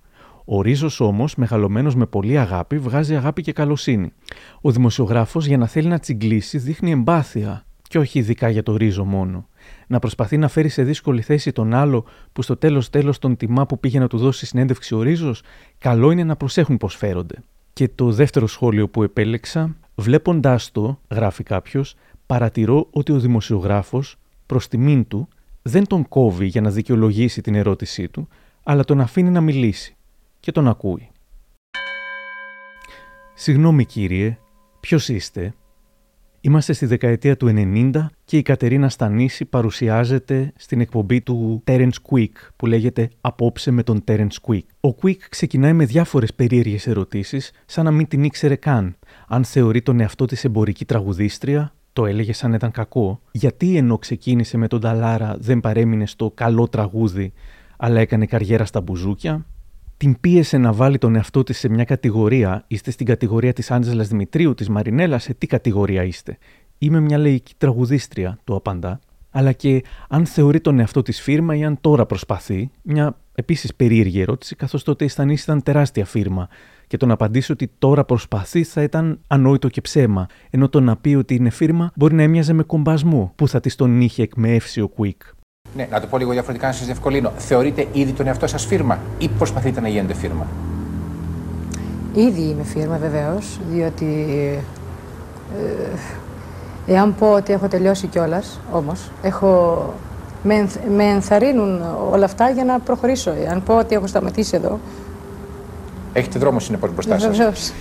Ο Ρίζος όμως, μεγαλωμένος με πολύ αγάπη, βγάζει αγάπη και καλοσύνη. Ο δημοσιογράφος, για να θέλει να τσιγκλίσει, δείχνει εμπάθεια, και όχι ειδικά για το Ρίζο μόνο. Να προσπαθεί να φέρει σε δύσκολη θέση τον άλλο που στο τέλος τέλος τον τιμά που πήγε να του δώσει συνέντευξη ο Ρίζος, καλό είναι να προσέχουν πώς φέρονται. Και το δεύτερο σχόλιο που επέλεξα, βλέποντάς το, γράφει κάποιος, παρατηρώ ότι ο δημοσιογράφος, προς τιμήν του, δεν τον κόβει για να δικαιολογήσει την ερώτησή του, αλλά τον αφήνει να μιλήσει και τον ακούει. Συγγνώμη κύριε, ποιος είστε; Είμαστε στη δεκαετία του 90 και η Κατερίνα Στανίση παρουσιάζεται στην εκπομπή του Terence Quick που λέγεται «Απόψε με τον Terence Quick». Ο Quick ξεκινάει με διάφορες περίεργες ερωτήσεις σαν να μην την ήξερε καν. Αν θεωρεί τον εαυτό της εμπορική τραγουδίστρια, το έλεγε σαν ήταν κακό. Γιατί ενώ ξεκίνησε με τον Ταλάρα δεν παρέμεινε στο καλό τραγούδι αλλά έκανε καριέρα στα μπουζούκια; Την πίεσε να βάλει τον εαυτό της σε μια κατηγορία. Είστε στην κατηγορία της Άντζελας Δημητρίου, της Μαρινέλα, σε τι κατηγορία είστε; Είμαι μια λαϊκή τραγουδίστρια, του απαντά. Αλλά και αν θεωρεί τον εαυτό της φίρμα ή αν τώρα προσπαθεί, μια επίσης περίεργη ερώτηση, καθώς τότε η Στανή ήταν τεράστια φίρμα. Και το να απαντήσει ότι τώρα προσπαθεί θα ήταν ανόητο και ψέμα. Ενώ το να πει ότι είναι φίρμα μπορεί να έμοιαζε με κομπασμό που θα της τον είχε εκμεύσει ο Κουίκ. Ναι, να το πω λίγο διαφορετικά να σας διευκολύνω. Θεωρείτε ήδη τον εαυτό σας φίρμα ή προσπαθείτε να γίνετε φίρμα; Ήδη είμαι φίρμα βεβαίως, διότι ε, εάν πω ότι έχω τελειώσει κιόλας, όμως, έχω, με, με ενθαρρύνουν όλα αυτά για να προχωρήσω. Αν πω ότι έχω σταματήσει εδώ. Έχετε δρόμο συνεπώ μπροστά σας.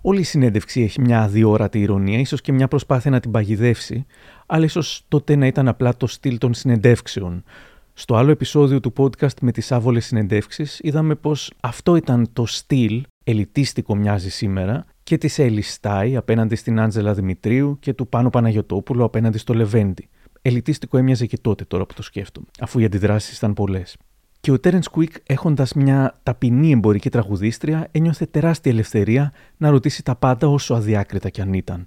Όλη η συνέντευξη έχει μια αδιόρατη ηρωνία, ίσως και μια προσπάθεια να την παγιδεύσει, αλλά ίσως τότε να ήταν απλά το στυλ των συνεντεύξεων. Στο άλλο επεισόδιο του podcast με τις άβολες συνεντεύξεις είδαμε πως αυτό ήταν το στυλ, ελιτίστικο μοιάζει σήμερα, και της Έλλη Στάι απέναντι στην Άντζελα Δημητρίου και του Πάνου Παναγιωτόπουλου απέναντι στο Λεβέντι. Ελιτίστικο έμοιαζε και τότε τώρα που το σκέφτομαι, αφού οι αντιδράσεις ήταν πολλές. Και ο Τέρεν Κουίκ, έχοντας μια ταπεινή εμπορική τραγουδίστρια, ένιωθε τεράστια ελευθερία να ρωτήσει τα πάντα όσο αδιάκριτα κι αν ήταν.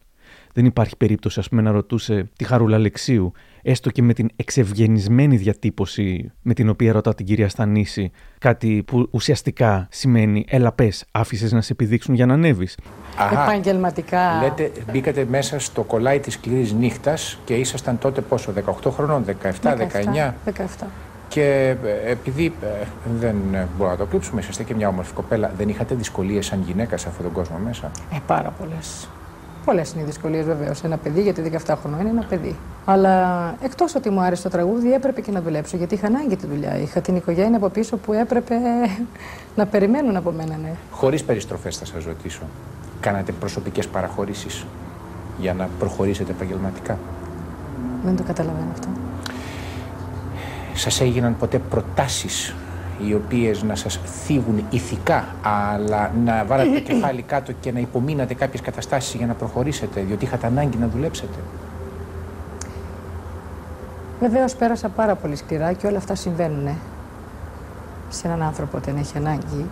Δεν υπάρχει περίπτωση, ας πούμε, να ρωτούσε τη Χαρούλα Αλεξίου, έστω και με την εξευγενισμένη διατύπωση με την οποία ρωτά την κυρία Στανίση, κάτι που ουσιαστικά σημαίνει Έλα, πες, άφησες να σε επιδείξουν για να ανέβεις. Επαγγελματικά. Λέτε, μπήκατε μέσα στο κολλάι της σκληρής νύχτας και ήσασταν τότε πόσο, 18 χρονών, 17, 19. 17. Και ε, επειδή ε, δεν μπορούμε να το κρύψουμε, είσαστε και μια όμορφη κοπέλα, δεν είχατε δυσκολίες σαν γυναίκα σε αυτόν τον κόσμο μέσα; Ε, πάρα πολλές. Πολλές είναι οι δυσκολίες βεβαίως. Ένα παιδί, γιατί 17 χρόνια είναι ένα παιδί. Αλλά εκτός ότι μου άρεσε το τραγούδι, έπρεπε και να δουλέψω, γιατί είχα ανάγκη τη δουλειά. Είχα την οικογένεια από πίσω που έπρεπε να περιμένουν από μένα, ναι. Χωρίς περιστροφές, θα σας ρωτήσω. Κάνατε προσωπικές παραχωρήσεις για να προχωρήσετε επαγγελματικά; Δεν το καταλαβαίνω αυτό. Σας έγιναν ποτέ προτάσεις οι οποίες να σας θίγουν ηθικά, αλλά να βάλετε το κεφάλι κάτω και να υπομείνατε κάποιες καταστάσεις για να προχωρήσετε, διότι είχατε ανάγκη να δουλέψετε; Βεβαίως πέρασα πάρα πολύ σκληρά και όλα αυτά συμβαίνουν σε έναν άνθρωπο όταν έχει ανάγκη.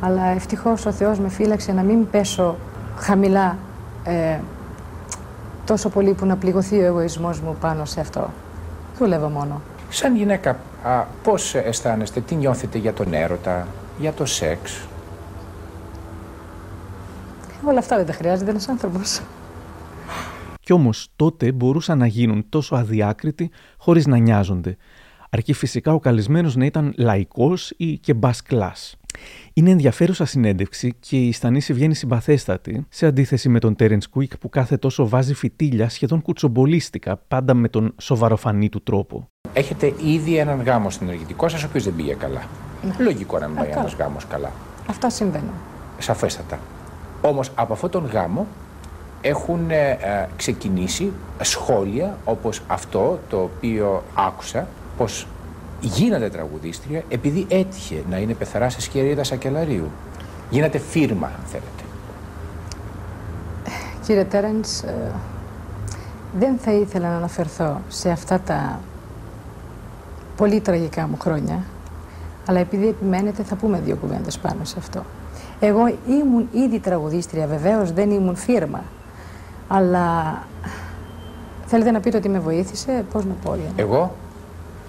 Αλλά ευτυχώς ο Θεός με φύλαξε να μην πέσω χαμηλά ε, τόσο πολύ που να πληγωθεί ο εγωισμός μου πάνω σε αυτό. Δούλευα μόνο. Σαν γυναίκα, α, πώς αισθάνεστε, τι νιώθετε για τον έρωτα, για το σεξ; Όλα αυτά δεν τα χρειάζεται ένας άνθρωπος. Κι όμως τότε μπορούσαν να γίνουν τόσο αδιάκριτοι χωρίς να νοιάζονται. αρκεί φυσικά ο καλεσμένο να ήταν λαϊκός ή και μπας κλάς. Είναι ενδιαφέρουσα συνέντευξη και η Στανίση βγαίνει συμπαθέστατη, σε αντίθεση με τον Τέρεν Κουίκ που κάθε τόσο βάζει φυτίλια σχεδόν κουτσομπολίστικα, πάντα με τον σοβαροφανή του τρόπο. Έχετε ήδη έναν γάμο στην ενεργητικό σας, ο οποίος δεν πήγε καλά. Ναι. Λογικό να μην πάει ένας γάμος καλά. Αυτά συμβαίνουν. Σαφέστατα. Όμως από αυτόν τον γάμο έχουν ε, ε, ξεκινήσει σχόλια όπως αυτό το οποίο άκουσα πως γίνατε τραγουδίστρια επειδή έτυχε να είναι πεθαρά σε σκερίδα Σακελαρίου. Γίνατε φίρμα, αν θέλετε. Κύριε Τέρενς, ε, δεν θα ήθελα να αναφερθώ σε αυτά τα πολύ τραγικά μου χρόνια, αλλά επειδή επιμένετε θα πούμε δύο κουβέντες πάνω σε αυτό. Εγώ ήμουν ήδη τραγουδίστρια, βεβαίως δεν ήμουν φίρμα. Αλλά θέλετε να πείτε ότι με βοήθησε, πώς να πω. Για Εγώ,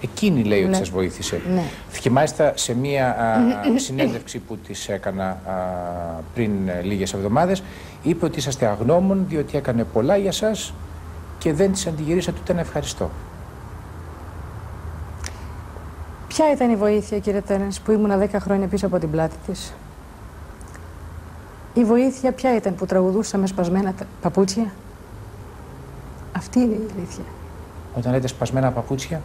εκείνη λέει ότι ναι. σας βοήθησε. Ναι. Θυμάστε σε μία συνέντευξη που της έκανα πριν λίγες εβδομάδες, είπε ότι είσαστε αγνώμων διότι έκανε πολλά για σας και δεν της αντιγυρίσατε ούτε να ευχαριστώ. Ποια ήταν η βοήθεια, κύριε Τένες, που ήμουνα 10 χρόνια πίσω από την πλάτη της; Η βοήθεια ποια ήταν που τραγουδούσα με σπασμένα παπούτσια; Αυτή είναι η αλήθεια. Όταν λέτε σπασμένα παπούτσια.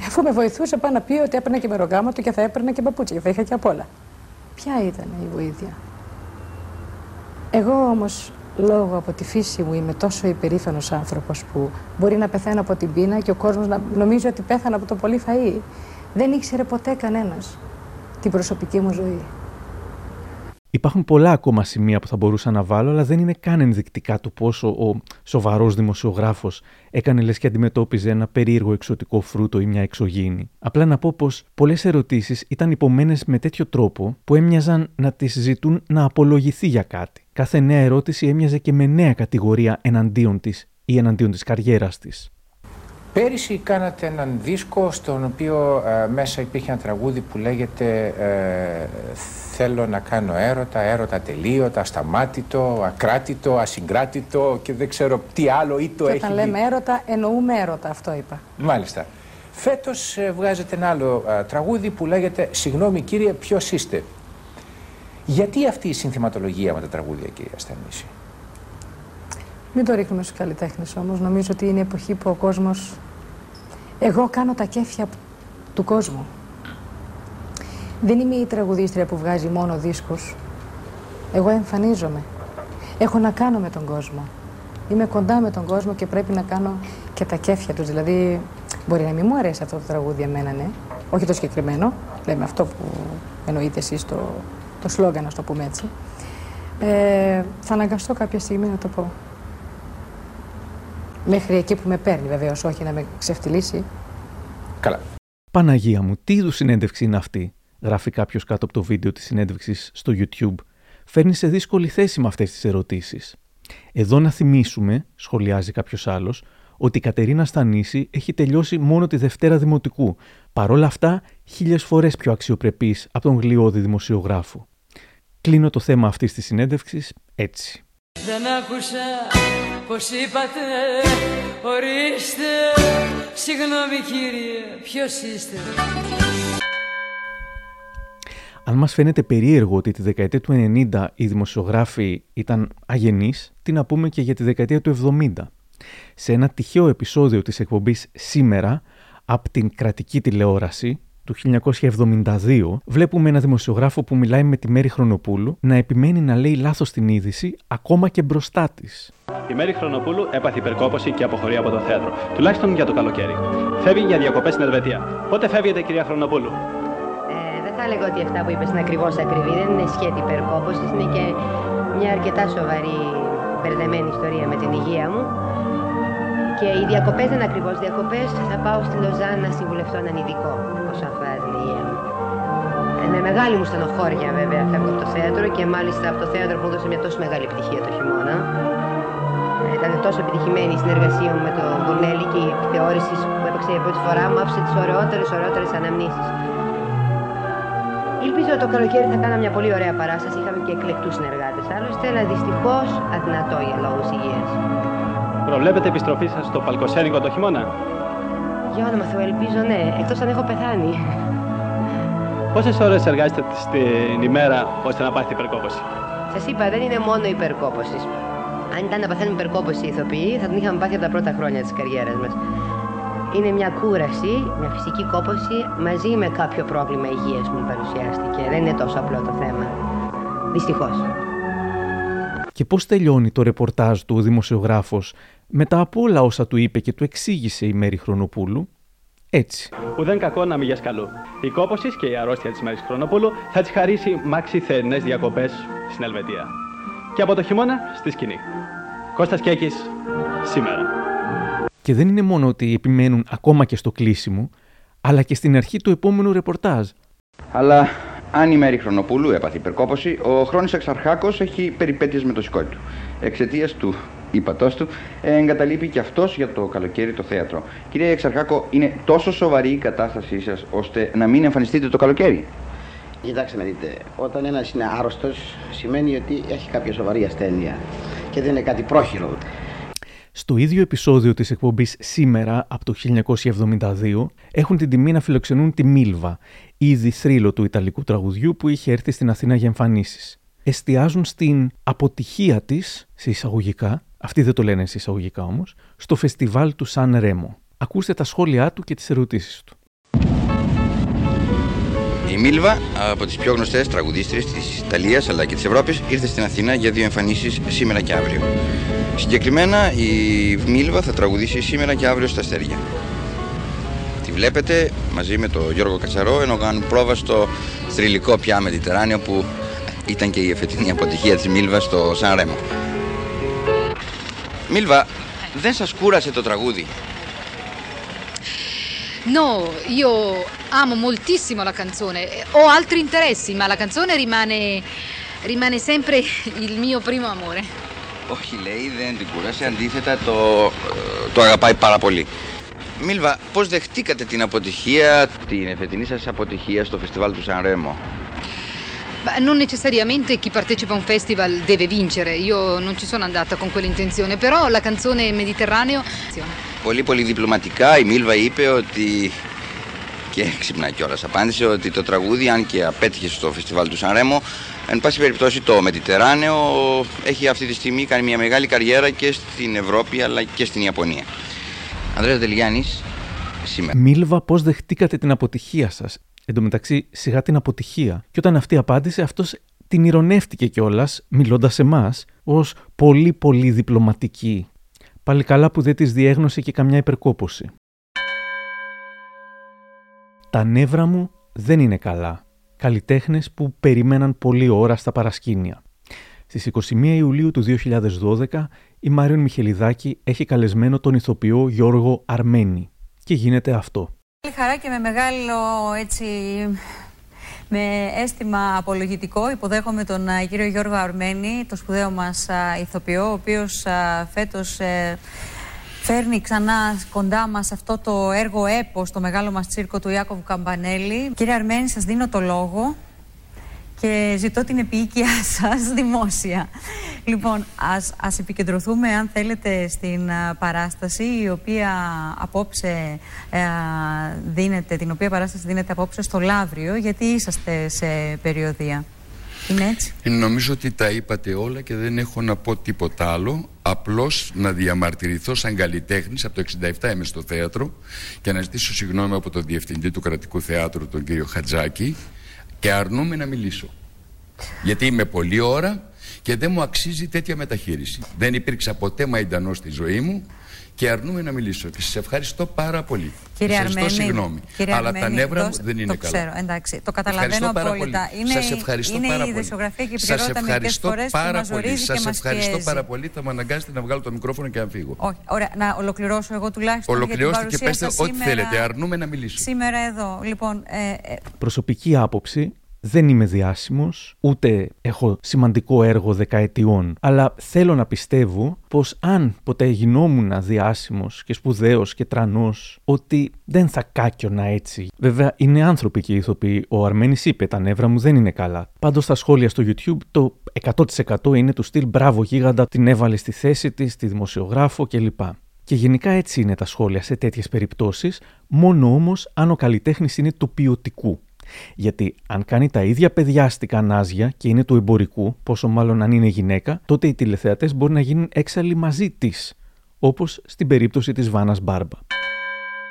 Αφού με βοηθούσε πάνω να πει ότι έπαιρνα και του και θα έπαιρνα και παπούτσια. Θα είχα και απ' όλα. Ποια ήταν η βοήθεια; Εγώ όμως λόγω από τη φύση μου είμαι τόσο υπερήφανος άνθρωπος που μπορεί να πεθαίνω από την πείνα και ο κόσμος να νομίζει ότι πέθανα από το πολύ φαΐ. Δεν ήξερε ποτέ κανένας την προσωπική μου ζωή. Υπάρχουν πολλά ακόμα σημεία που θα μπορούσα να βάλω, αλλά δεν είναι καν ενδεικτικά του πόσο ο σοβαρός δημοσιογράφος έκανε λες και αντιμετώπιζε ένα περίεργο εξωτικό φρούτο ή μια εξωγήινη. Απλά να πω πως πολλές ερωτήσεις ήταν υπομένες με τέτοιο τρόπο που έμοιαζαν να τις ζητούν να απολογηθεί για κάτι. Κάθε νέα ερώτηση έμοιαζε και με νέα κατηγορία εναντίον της ή εναντίον της καριέρας της. Πέρυσι κάνατε έναν δίσκο στον οποίο ε, μέσα υπήρχε ένα τραγούδι που λέγεται ε, «Θέλω να κάνω έρωτα, έρωτα τελείωτα, ασταμάτητο, ακράτητο, ασυγκράτητο» και δεν ξέρω τι άλλο ή το και έχει... Όταν λέμε έρωτα εννοούμε έρωτα, αυτό είπα. Μάλιστα. Φέτος ε, βγάζετε ένα άλλο τραγούδι που λέγεται «Συγγνώμη κύριε, ποιος είστε». Γιατί αυτή η συνθηματολογία με τα τραγούδια κύριε Αστανίση. Μην το ρίχνουμε στους καλλιτέχνες όμως. Νομίζω ότι είναι η εποχή που ο κόσμος... Εγώ κάνω τα κέφια του κόσμου. Δεν είμαι η τραγουδίστρια που βγάζει μόνο δίσκους. Εγώ εμφανίζομαι. Έχω να κάνω με τον κόσμο. Είμαι κοντά με τον κόσμο και πρέπει να κάνω και τα κέφια τους. Δηλαδή, μπορεί να μην μου αρέσει αυτό το τραγούδι εμένα, ναι. Όχι το συγκεκριμένο. Λέμε αυτό που εννοείτε εσείς το, το σλόγκαν, να το πούμε έτσι. Ε, θα αναγκαστώ κάποια στιγμή να το πω. Μέχρι εκεί που με παίρνει βεβαίως, όχι να με ξεφτιλίσει. Καλά. Παναγία μου, τι είδους συνέντευξη είναι αυτή, γράφει κάποιος κάτω από το βίντεο της συνέντευξης στο YouTube. Φέρνει σε δύσκολη θέση με αυτές τις ερωτήσεις. Εδώ να θυμίσουμε, σχολιάζει κάποιος άλλος, ότι η Κατερίνα Στανίση έχει τελειώσει μόνο τη Δευτέρα Δημοτικού. Παρόλα αυτά, χίλιες φορές πιο αξιοπρεπής από τον γλιώδη δημοσιογράφο. Κλείνω το θέμα αυτής της συνέντευξης έτσι. Δεν άκουσα πως είπατε Ορίστε Συγγνώμη κύριε Ποιος είστε αν μας φαίνεται περίεργο ότι τη δεκαετία του 90 οι δημοσιογράφοι ήταν αγενείς, τι να πούμε και για τη δεκαετία του 70. Σε ένα τυχαίο επεισόδιο της εκπομπής «Σήμερα» από την κρατική τηλεόραση, του 1972, βλέπουμε ένα δημοσιογράφο που μιλάει με τη Μέρη Χρονοπούλου να επιμένει να λέει λάθος την είδηση ακόμα και μπροστά της. Η Μέρη Χρονοπούλου έπαθε υπερκόπωση και αποχωρεί από το θέατρο, τουλάχιστον για το καλοκαίρι. Φεύγει για διακοπές στην Ελβετία. Πότε φεύγετε, κυρία Χρονοπούλου; Ε, δεν θα έλεγα ότι αυτά που είπες είναι ακριβώς ακριβή. Δεν είναι σχέτη υπερκόπωσης, είναι και μια αρκετά σοβαρή μπερδεμένη ιστορία με την υγεία μου. Και οι διακοπές δεν είναι ακριβώς διακοπές. Θα πάω στη Λοζάν να συμβουλευτώ έναν ειδικό όσον αφορά την υγεία μου. Ε, με μεγάλη μου στενοχώρια βέβαια φεύγω από το θέατρο και μάλιστα από το θέατρο που μου έδωσε μια τόσο μεγάλη επιτυχία το χειμώνα. Ε, ήταν τόσο επιτυχημένη η συνεργασία μου με τον Μπουρνέλη και η επιθεώρηση που έπαιξε για πρώτη φορά μου άφησε τις ωραιότερες, ωραιότερες αναμνήσεις. Ελπίζω το καλοκαίρι θα κάνω μια πολύ ωραία παράσταση. Είχαμε και εκλεκτούς συνεργάτες άλλωστε, αλλά δυστυχώς αδυνατό για λόγους υγείας. Προβλέπετε επιστροφή σας στο Παλκοσένικο το χειμώνα; Για όνομα Θεού, ελπίζω ναι, εκτός αν έχω πεθάνει. Πόσες ώρες εργάζεστε στην ημέρα ώστε να πάθει υπερκόπωση; Σας είπα, δεν είναι μόνο υπερκόπωση. Αν ήταν να παθαίνουν υπερκόπωση οι ηθοποιοί, θα την είχαμε πάθει από τα πρώτα χρόνια της καριέρας μας. Είναι μια κούραση, μια φυσική κόπωση μαζί με κάποιο πρόβλημα υγείας που μου παρουσιάστηκε. Δεν είναι τόσο απλό το θέμα. Δυστυχώς. Και πώς τελειώνει το ρεπορτάζ του ο δημοσιογράφος μετά από όλα όσα του είπε και του εξήγησε η Μέρη Χρονοπούλου, έτσι. Ουδέν κακό να μην καλού. Η κόπωσης και η αρρώστια της Μέρης Χρονοπούλου θα της χαρίσει μάξι θερινές διακοπές στην Ελβετία. Και από το χειμώνα στη σκηνή. Κώστας Κέκης, σήμερα. Και δεν είναι μόνο ότι επιμένουν ακόμα και στο κλείσιμο, αλλά και στην αρχή του επόμενου ρεπορτάζ. Αλλά αν η Μέρη Χρονοπούλου έπαθε υπερκόπωση, ο Χρόνης Εξαρχάκος έχει περιπέτειες με το σηκώτη του. Εξαιτίας του ύπατός του, εγκαταλείπει και αυτός για το καλοκαίρι το θέατρο. Κυρία Εξαρχάκο, είναι τόσο σοβαρή η κατάστασή σας ώστε να μην εμφανιστείτε το καλοκαίρι; Κοιτάξτε να δείτε, όταν ένας είναι άρρωστος, σημαίνει ότι έχει κάποια σοβαρή ασθένεια και δεν είναι κάτι πρόχειρο. Στο ίδιο επεισόδιο της εκπομπής σήμερα από το 1972 έχουν την τιμή να φιλοξενούν τη Μίλβα, ήδη θρύλο του Ιταλικού τραγουδιού που είχε έρθει στην Αθήνα για εμφανίσεις. Εστιάζουν στην αποτυχία της, σε εισαγωγικά, αυτοί δεν το λένε σε εισαγωγικά όμως, στο φεστιβάλ του Σαν Ρέμο. Ακούστε τα σχόλιά του και τις ερωτήσεις του. Η Μίλβα, από τις πιο γνωστές τραγουδίστριες της Ιταλίας αλλά και της Ευρώπης, ήρθε στην Αθήνα για δύο εμφανίσεις σήμερα και αύριο. Συγκεκριμένα, η Μίλβα θα τραγουδήσει σήμερα και αύριο στα Αστέρια. Τη βλέπετε μαζί με τον Γιώργο Κατσαρό ενώ κάνουν πρόβα στο θρηλυκό πια Mediterraneo που ήταν και η εφετινή αποτυχία της Μίλβας στο Σαν Ρέμο. Μίλβα, δεν σας κούρασε το τραγούδι; No, io amo moltissimo la canzone. Ho altri interessi, ma la canzone rimane, rimane sempre il mio primo amore. Όχι, λέει, δεν την κούρασε. Αντίθετα, το, το αγαπάει πάρα πολύ. Μίλβα, πώς δεχτήκατε την αποτυχία, την εφετινή σας αποτυχία στο φεστιβάλ του Σαν Ρέμο; Beh, non necessariamente chi partecipa a un festival deve vincere, io non ci sono andata con quell'intenzione, però la canzone Mediterraneo... Πολύ πολύ διπλωματικά η Μίλβα είπε ότι και έξυπνα κιόλας απάντησε ότι το τραγούδι, αν και απέτυχε στο φεστιβάλ του Σανρέμο, εν πάση περιπτώσει το Μετιτεράνεο έχει αυτή τη στιγμή κάνει μια μεγάλη καριέρα και στην Ευρώπη αλλά και στην Ιαπωνία. Ανδρέας Δελιάνης, σήμερα. Μίλβα, πώς δεχτήκατε την αποτυχία σας; Εν τω μεταξύ, σιγά την αποτυχία. Και όταν αυτή απάντησε, αυτός την ηρωνεύτηκε κιόλας, μιλώντας σε εμάς, ως πολύ πολύ διπλωματική. Πάλι καλά που δεν της διέγνωσε και καμιά υπερκόπωση. Τα νεύρα μου δεν είναι καλά. Καλλιτέχνες που περιμέναν πολλή ώρα στα παρασκήνια. Στις 21 Ιουλίου του 2012, η Μάριον Μιχελιδάκη έχει καλεσμένο τον ηθοποιό Γιώργο Αρμένη. Και γίνεται αυτό. Μεγάλη χαρά και με μεγάλο έτσι με αίσθημα απολογητικό υποδέχομαι τον κύριο Γιώργο Αρμένη, το σπουδαίο μας ηθοποιό, ο οποίος φέτος ε, φέρνει ξανά κοντά μας αυτό το έργο έπος, το μεγάλο μας τσίρκο του Ιάκωβου Καμπανέλη. Κύριε Αρμένη, σας δίνω το λόγο και ζητώ την επίοικιά σας δημόσια. Λοιπόν, ας, ας επικεντρωθούμε αν θέλετε στην παράσταση η οποία απόψε ε, δίνεται, την οποία παράσταση δίνεται απόψε στο Λαύριο γιατί είσαστε σε περιοδία. Είναι έτσι; Νομίζω ότι τα είπατε όλα και δεν έχω να πω τίποτα άλλο. Απλώς να διαμαρτυρηθώ σαν καλλιτέχνης. Από το 67 είμαι στο θέατρο και να ζητήσω συγγνώμη από τον Διευθυντή του Κρατικού Θεάτρου, τον κύριο Χατζάκη, και αρνούμε να μιλήσω. Γιατί είμαι πολλή ώρα και δεν μου αξίζει τέτοια μεταχείριση. Δεν υπήρξα ποτέ μαϊντανός στη ζωή μου και αρνούμε να μιλήσω. Και σας ευχαριστώ πάρα πολύ. Κύριε Αρμένη, συγγνώμη. Κύριε αλλά Αρμένη, τα νεύρα μου δεν είναι το καλά. Ξέρω, εντάξει. Το καταλαβαίνω απόλυτα. Είναι, σας ευχαριστώ είναι πάρα η πολύ. και η Σας ευχαριστώ φορές πάρα που πολύ. Σας ευχαριστώ πάρα πολύ. Θα με αναγκάσετε να βγάλω το μικρόφωνο και να φύγω. Όχι, ωραία. Να ολοκληρώσω εγώ τουλάχιστον. Ολοκληρώστε και πέστε ό,τι σήμερα, θέλετε. Αρνούμε να μιλήσω. Σήμερα εδώ. Λοιπόν, ε, ε, Προσωπική άποψη δεν είμαι διάσημος, ούτε έχω σημαντικό έργο δεκαετιών, αλλά θέλω να πιστεύω πως αν ποτέ γινόμουν διάσημος και σπουδαίος και τρανός, ότι δεν θα κάκιωνα έτσι. Βέβαια, είναι άνθρωποι και ηθοποιοί. Ο Αρμένης είπε: Τα νεύρα μου δεν είναι καλά. Πάντως, στα σχόλια στο YouTube, το 100% είναι του στυλ μπράβο γίγαντα, την έβαλες στη θέση της, τη δημοσιογράφο κλπ. Και γενικά έτσι είναι τα σχόλια σε τέτοιες περιπτώσεις, μόνο όμως αν ο καλλιτέχνης είναι του ποιοτικού. Γιατί αν κάνει τα ίδια παιδιάστικα νάζια και είναι του εμπορικού, πόσο μάλλον αν είναι γυναίκα, τότε οι τηλεθεατές μπορεί να γίνουν έξαλλοι μαζί της, όπως στην περίπτωση της Βάνας Μπάρμπα.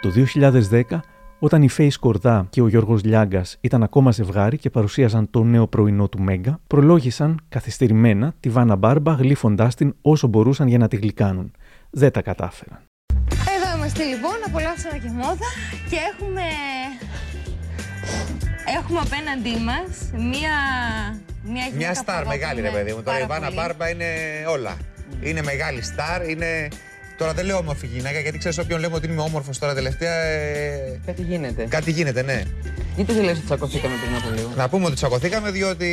Το 2010, όταν η Φέης Κορδά και ο Γιώργος Λιάγκας ήταν ακόμα ζευγάρι και παρουσίαζαν το νέο πρωινό του Μέγκα, προλόγησαν καθυστερημένα τη Βάνα Μπάρμπα γλύφοντάς την όσο μπορούσαν για να τη γλυκάνουν. Δεν τα κατάφεραν. Εδώ είμαστε λοιπόν, απολαύσαμε και μόδα και έχουμε Έχουμε απέναντί μας μία. Μια, μια στάρ μεγάλη, ρε παιδί μου. Τώρα η Βάνα Μπάρμπα είναι όλα. Είναι μεγάλη στάρ, είναι. Τώρα δεν λέω όμορφη γυναίκα, γιατί ξέρεις όποιον λέμε ότι είμαι όμορφος τώρα τελευταία. Ε... Κάτι γίνεται. Κάτι γίνεται, ναι. Γιατί δεν λε ότι τσακωθήκαμε πριν από λίγο. Να πούμε ότι τσακωθήκαμε διότι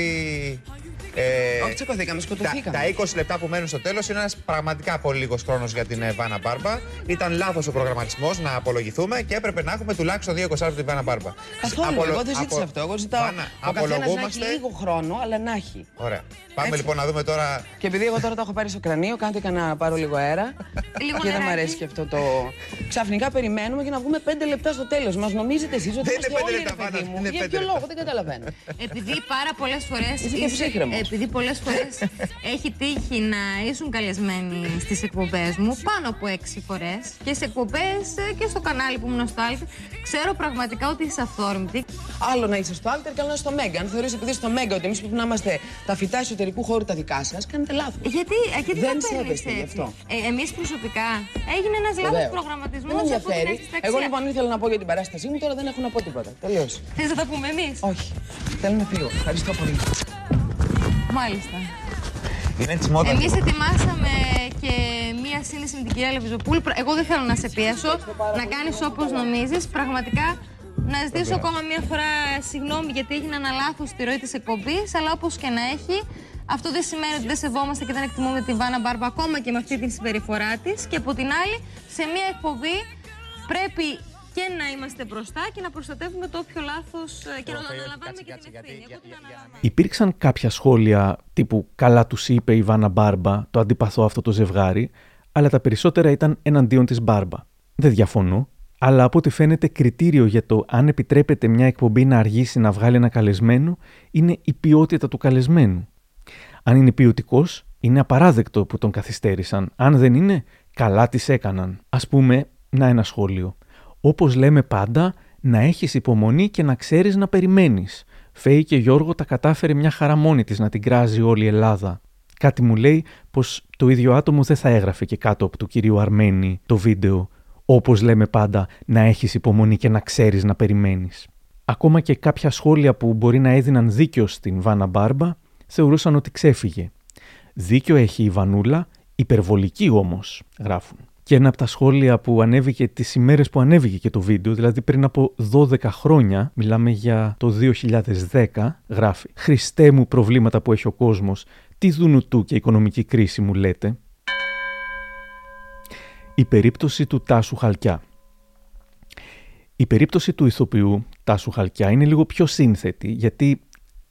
ε, Όχι, τσακωθήκαμε, σκοτωθήκαμε. Τα 20 λεπτά που μένουν στο τέλος είναι ένας πραγματικά πολύ λίγος χρόνος για την ε, Βάνα Μπάρμπα. Ήταν λάθος ο προγραμματισμός να απολογηθούμε και έπρεπε να έχουμε τουλάχιστον δύο 20 την Βάνα Μπάρμπα. Καθόλου, Απολο... εγώ δεν ζήτησα απο... αυτό. Εγώ ζητάω Βάνα, ο απολογούμαστε... να έχει λίγο χρόνο, αλλά να έχει. Ωραία. Πάμε Έτσι. λοιπόν να δούμε τώρα. Και επειδή εγώ τώρα το έχω πάρει στο κρανίο, κάντε να πάρω λίγο αέρα. λίγο και δεν μου αρέσει και αυτό το. Ξαφνικά περιμένουμε και να βγούμε 5 λεπτά στο τέλος. Μας νομίζετε εσείς ότι δεν είναι 5 λεπτά. Για ποιο λόγο δεν καταλαβαίνω. Επειδή πάρα πολλές φορές επειδή πολλές φορές έχει τύχει να ήσουν καλεσμένη στις εκπομπές μου πάνω από έξι φορές και σε εκπομπές ε, και στο κανάλι που ήμουν στο Alter. Ξέρω πραγματικά ότι είσαι αυθόρμητη. Άλλο να είσαι στο Alter και άλλο να είσαι στο Mega. Αν θεωρείς επειδή στο Mega ότι εμείς πρέπει να είμαστε τα φυτά εσωτερικού χώρου τα δικά σας, κάνετε λάθος. Γιατί, ε, γιατί δεν σέβεστε γι' αυτό. Ε, εμείς προσωπικά έγινε ένας λάθος προγραμματισμός. Δεν ενδιαφέρει. Εγώ λοιπόν ήθελα να πω για την παράστασή μου, τώρα δεν έχω να πω τίποτα. Τελείως. Θες να τα πούμε εμείς; Όχι. Θέλω να φύγω. Ευχαριστώ πολύ. Μάλιστα. Είναι τη μόδα. Εμείς ετοιμάσαμε και μία σύνδεση με την κυρία Λεβιζοπούλη. Εγώ δεν θέλω να σε πιέσω, να κάνεις όπως νομίζεις. Πραγματικά να ζητήσω ακόμα μία φορά συγγνώμη γιατί έγινε ένα λάθος στη ροή της εκπομπής, αλλά όπως και να έχει, αυτό δεν σημαίνει ότι δεν σεβόμαστε και δεν εκτιμούμε την Βάνα Μπάρμπα ακόμα και με αυτή την συμπεριφορά της. Και από την άλλη, σε μία εκπομπή πρέπει και να είμαστε μπροστά και να προστατεύουμε το όποιο λάθος ε, και να αναλαμβάνουμε και την ευθύνη. Υπήρξαν κάποια σχόλια τύπου Καλά τους είπε η Βάνα Μπάρμπα, το αντιπαθώ αυτό το ζευγάρι, αλλά τα περισσότερα ήταν εναντίον της Μπάρμπα. Δεν διαφωνώ, αλλά από ό,τι φαίνεται κριτήριο για το αν επιτρέπεται μια εκπομπή να αργήσει να βγάλει ένα καλεσμένο είναι η ποιότητα του καλεσμένου. Αν είναι ποιοτικός, είναι απαράδεκτο που τον καθυστέρησαν. Αν δεν είναι, καλά τις έκαναν. Α πούμε, να ένα σχόλιο όπως λέμε πάντα, να έχεις υπομονή και να ξέρεις να περιμένεις. Φέη και Γιώργο τα κατάφερε μια χαρά μόνη της να την κράζει όλη η Ελλάδα. Κάτι μου λέει πως το ίδιο άτομο δεν θα έγραφε και κάτω από του κυρίου Αρμένη το βίντεο όπως λέμε πάντα να έχεις υπομονή και να ξέρεις να περιμένεις. Ακόμα και κάποια σχόλια που μπορεί να έδιναν δίκιο στην Βάνα Μπάρμπα θεωρούσαν ότι ξέφυγε. Δίκιο έχει η Βανούλα, υπερβολική όμως, γράφουν. Και ένα από τα σχόλια που ανέβηκε τις ημέρες που ανέβηκε και το βίντεο, δηλαδή πριν από 12 χρόνια, μιλάμε για το 2010, γράφει «Χριστέ μου προβλήματα που έχει ο κόσμος, τι δουνουτού και οικονομική κρίση μου λέτε». Η περίπτωση του Τάσου Χαλκιά. Η περίπτωση του ηθοποιού Τάσου Χαλκιά είναι λίγο πιο σύνθετη, γιατί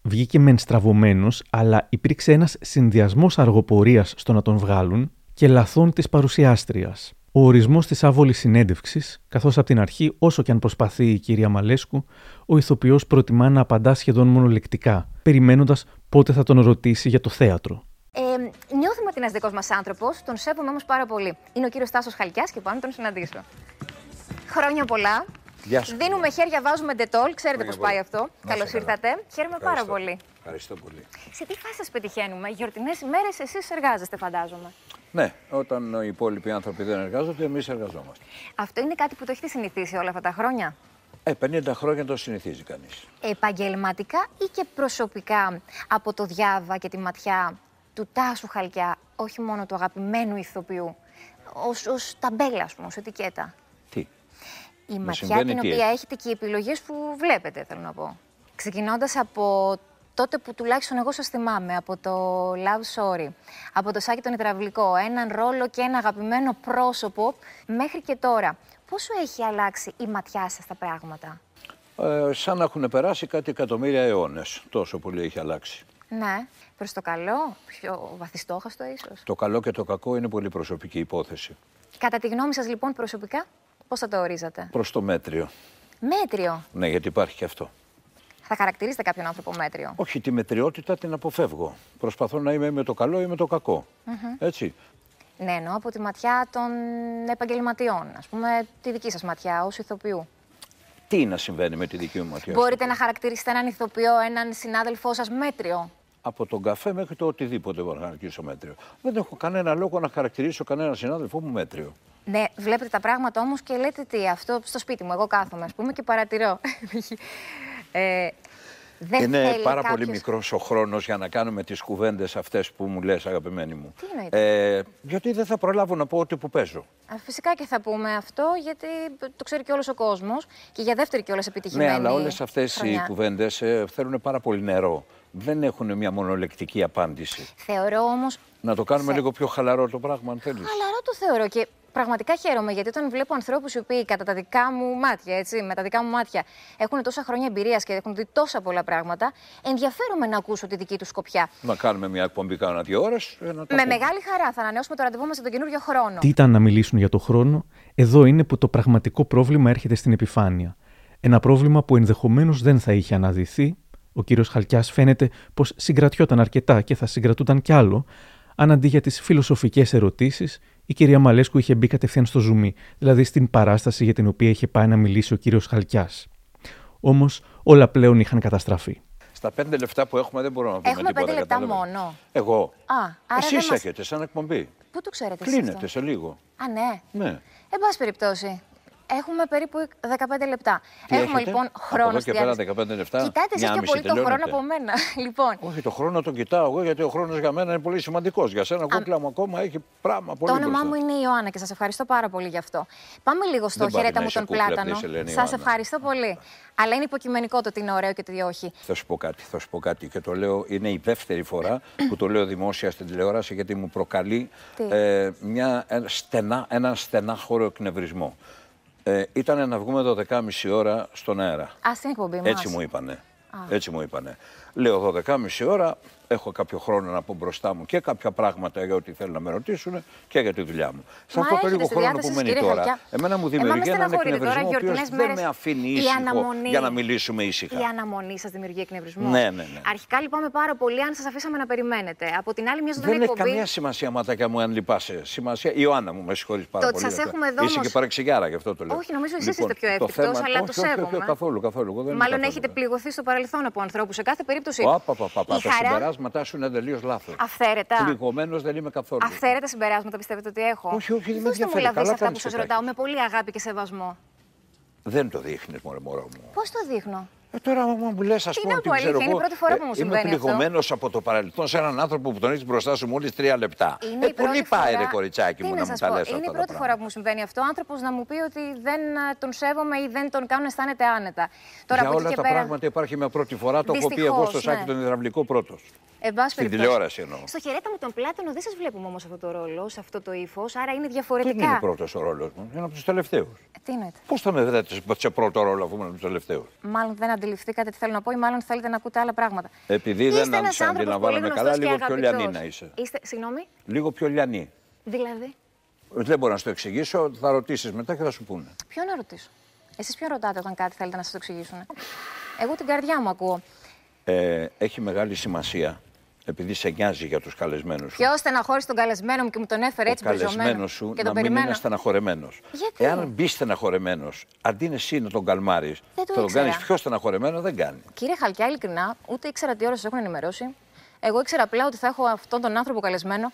βγήκε μεν στραβωμένος, αλλά υπήρξε ένας συνδυασμός αργοπορίας στο να τον βγάλουν και λαθών της παρουσιάστριας. Ο ορισμός της άβολης συνέντευξης, καθώς από την αρχή, όσο και αν προσπαθεί η κυρία Μαλέσκου, ο ηθοποιός προτιμά να απαντά σχεδόν μονολεκτικά, περιμένοντας πότε θα τον ρωτήσει για το θέατρο. Ε, νιώθουμε ότι είναι ένας δικός μας άνθρωπος, τον σέβομαι όμως πάρα πολύ. Είναι ο κύριος Τάσο Χαλκιάς και πάνω τον συναντήσω. Χρόνια πολλά. Γεια σου. Δίνουμε χέρια, βάζουμε ντετόλ. Ξέρετε πώς πάει αυτό. Καλώς ήρθατε. Χαίρομαι πάρα πολύ. Ευχαριστώ πολύ. Σε τι φάση σας πετυχαίνουμε, Γιορτινές ημέρε, εσείς εργάζεστε, φαντάζομαι. Ναι, όταν οι υπόλοιποι άνθρωποι δεν εργάζονται, εμείς εργαζόμαστε. Αυτό είναι κάτι που το έχετε συνηθίσει όλα αυτά τα χρόνια; Ε, 50 χρόνια το συνηθίζει κανείς. Επαγγελματικά ή και προσωπικά από το διάβα και τη ματιά του Τάσου Χαλκιά, όχι μόνο του αγαπημένου ηθοποιού, ως, ως ταμπέλα, ας πούμε, ως ετικέτα; Τι; Η ματιά την οποία έχετε και οι επιλογές που βλέπετε, θέλω να πω. Ξεκινώντας από τότε που τουλάχιστον εγώ σας θυμάμαι από το Love Story, από το Σάκη τον Ιτραυλικό, έναν ρόλο και ένα αγαπημένο πρόσωπο, μέχρι και τώρα. Πόσο έχει αλλάξει η ματιά σας στα πράγματα; Ε, σαν να έχουν περάσει κάτι εκατομμύρια αιώνες. Τόσο πολύ έχει αλλάξει. Ναι. Προς το καλό, πιο βαθιστόχαστο ίσως. Το καλό και το κακό είναι πολύ προσωπική υπόθεση. Κατά τη γνώμη σας, λοιπόν, προσωπικά, πώς θα το ορίζατε; Προς το μέτριο. Μέτριο. Ναι, γιατί υπάρχει και αυτό. Θα χαρακτηρίσετε κάποιον άνθρωπο μέτριο; Όχι, τη μετριότητα την αποφεύγω. Προσπαθώ να είμαι με το καλό ή με το κακό. Έτσι. Ναι, εννοώ από τη ματιά των επαγγελματιών. Α πούμε, τη δική σας ματιά ως ηθοποιού. Τι να συμβαίνει με τη δική μου ματιά. Μπορείτε να χαρακτηρίσετε έναν ηθοποιό, έναν συνάδελφό σας μέτριο; Από τον καφέ μέχρι το οτιδήποτε μπορώ να χαρακτηρίσω μέτριο. Δεν έχω κανένα λόγο να χαρακτηρίσω κανένα συνάδελφό μου μέτριο. Ναι, βλέπετε τα πράγματα όμως και λέτε τι, αυτό στο σπίτι μου. Εγώ κάθομαι, ας πούμε, και παρατηρώ. Ε, δεν είναι πάρα πολύ μικρός ο χρόνος για να κάνουμε τις κουβέντες αυτές που μου λες, αγαπημένη μου. Τι εννοείται. Ε, γιατί δεν θα προλάβω να πω ό,τι που παίζω. φυσικά και θα πούμε αυτό, γιατί το ξέρει και όλος ο κόσμος και για δεύτερη κιόλας επιτυχημένη. Ναι, αλλά όλες αυτές οι κουβέντες ε, θέλουν πάρα πολύ νερό. Δεν έχουν μια μονολεκτική απάντηση. Θεωρώ όμως. Να το κάνουμε λίγο πιο χαλαρό το πράγμα, αν θέλεις. Χαλαρό το θεωρώ και πραγματικά χαίρομαι γιατί όταν βλέπω ανθρώπους οι οποίοι κατά τα δικά μου μάτια, έτσι, με τα δικά μου μάτια, έχουν τόσα χρόνια εμπειρίας και έχουν δει τόσα πολλά πράγματα, ενδιαφέρομαι να ακούσω τη δική τους σκοπιά. Να κάνουμε μια εκπομπή κάνα δύο ώρες. Με μεγάλη χαρά θα ανανεώσουμε το ραντεβού μας τον καινούριο χρόνο. Τι ήταν να μιλήσουν για το χρόνο, εδώ είναι που το πραγματικό πρόβλημα έρχεται στην επιφάνεια. Ένα πρόβλημα που ενδεχομένως δεν θα είχε αναδυθεί. Ο κύριος Χαλκιάς φαίνεται πως συγκρατιόταν αρκετά και θα συγκρατούταν κι άλλο, αν αντί για τις φιλοσοφικές ερωτήσεις η κυρία Μαλέσκου είχε μπει κατευθείαν στο ζουμί, δηλαδή στην παράσταση για την οποία είχε πάει να μιλήσει ο κύριος Χαλκιάς. Όμως όλα πλέον είχαν καταστραφεί. Στα πέντε λεπτά που έχουμε δεν μπορούμε να πούμε έχουμε τίποτα. Έχουμε πέντε λεπτά μόνο. Εγώ. Α, Εσείς έχετε σαν εκπομπή. Πού το ξέρετε Κλείνετε σε λίγο. Α, ναι. Ναι. Εν πάση περιπτώσει. Έχουμε περίπου 15 λεπτά. Τι Έχουμε έχετε; λοιπόν χρόνο. Από εδώ και πέρα 15 λεπτά. Κοιτάτε εσείς πιο πολύ το χρόνο από μένα. λοιπόν. Όχι, το χρόνο το κοιτάω εγώ γιατί ο χρόνος για μένα είναι πολύ σημαντικός. Για σένα, κούκλα μου ακόμα έχει πράγμα πολύ Το όνομά μου είναι η Ιωάννα και σας ευχαριστώ πάρα πολύ γι' αυτό. Πάμε λίγο στο χαιρέτα μου τον Πλάτανο. Σας ευχαριστώ πολύ. Αλλά είναι υποκειμενικό το ότι είναι ωραίο και το ότι όχι. Θα σου πω κάτι, θα σου πω κάτι και το λέω, είναι η δεύτερη φορά που το λέω δημόσια στην τηλεόραση γιατί μου προκαλεί ε, μια, στενά, έναν στενάχωρο εκνευρισμό. Ε, ήταν να βγούμε 12.30 ώρα στον αέρα. Α, στην εκπομπή Έτσι μου είπανε. Έτσι μου είπανε. Λέω 12.30 ώρα, έχω κάποιο χρόνο να πω μπροστά μου και κάποια πράγματα για ό,τι θέλουν να με ρωτήσουν και για τη δουλειά μου. Σε αυτό το λίγο χρόνο που μένει τώρα, Χαλκιά. εμένα μου δημιουργεί έναν εκνευρισμό ο οποίος δεν με αφήνει ήσυχο για να μιλήσουμε ήσυχα. Η αναμονή σας δημιουργεί εκνευρισμό. Ναι, ναι, ναι. Αρχικά λυπάμαι πάρα πολύ αν σας αφήσαμε να περιμένετε. Από την άλλη, μια ζωντανή δεν εκπομπή. Δεν έχει καμία σημασία, ματάκια μου, αν λυπάσαι. Σημασία. Η Ιωάννα μου, με συγχωρείς πάρα το πολύ. Σας έχουμε εδώ. Είσαι και παρεξηγιάρα γι' αυτό το λέω. Όχι, νομίζω εσείς είστε πιο εύκολο, αλλά το σέβομαι. Καθόλου, καθόλου. Μάλλον έχετε πληγωθεί στο παρελθόν από ανθρώπους. Σε κάθε περίπτωση. Τα συμπεράσματά σου είναι τελείω λάθος. Αυθαίρετα. Πληγωμένος δεν είμαι καθόλου. Αυθαίρετα συμπεράσματα πιστεύετε ότι έχω; Όχι, όχι, δεν με ενδιαφέρει. μου λαβεί αυτά που σας ρωτάω με πολύ αγάπη και σεβασμό. Δεν το δείχνεις, μωρέ, μωρό μου. Πώς το δείχνω; Ε, τώρα μου λες, ας πούμε. Τι να πω, είναι η πρώτη φορά που μου συμβαίνει. Είμαι πληγωμένος από το παρελθόν σε έναν άνθρωπο που τον έχεις μπροστά σου μόλις τρία λεπτά. Είναι ε, πολύ φορά... πάει, ρε κοριτσάκι μου, να, μου τα λες Είναι η πρώτη φορά που μου συμβαίνει αυτό. Ο άνθρωπος να μου πει ότι δεν τον σέβομαι ή δεν τον κάνω να αισθάνεται άνετα. Τώρα, Για όλα τα πράγματα υπάρχει μια πρώτη φορά. Το έχω πει εγώ στο σάκι ναι. τον υδραυλικό πρώτος. Στην τηλεόραση εννοώ. Στο χαιρέτα μου τον Πλάτωνο δεν σας βλέπουμε όμως αυτό το ρόλο, σε αυτό το ύφος, άρα είναι διαφορετικά. Δεν είναι πρώτος ο ρόλος μου, είναι από τους τελευταίους. Ε, τι εννοείται. Πώς θα με βρείτε σε πρώτο ρόλο αφού είμαι από τους τελευταίους; Μάλλον δεν αντιληφθήκατε τι θέλω να πω ή μάλλον θέλετε να ακούτε άλλα πράγματα. Επειδή είστε δεν αντιλαμβάνομαι καλά, λίγο πιο λιανή να είσαι. Είστε, συγγνώμη. Λίγο πιο λιανή. Δηλαδή; Δεν μπορώ να σου το εξηγήσω, θα ρωτήσεις μετά και θα σου πούνε. Ποιο να ρωτήσω; Εσείς ποιο ρωτάτε όταν κάτι θέλετε να σας το εξηγήσουν. Εγώ την καρδιά μου ακούω. Ε, έχει μεγάλη σημασία επειδή σε νοιάζει για τους καλεσμένους σου. Ποιο στεναχώρησε τον καλεσμένο μου και μου τον έφερε έτσι μπροστά. Ο καλεσμένος σου και να μην είναι στεναχωρεμένος. Γιατί; Εάν μπει στεναχωρεμένος, αντί εσύ να τον καλμάρεις, θα τον κάνεις πιο στεναχωρεμένο, δεν κάνει. Κύριε Χαλκιά, ειλικρινά, ούτε ήξερα τι ώρα σα έχουν ενημερώσει. Εγώ ήξερα απλά ότι θα έχω αυτόν τον άνθρωπο καλεσμένο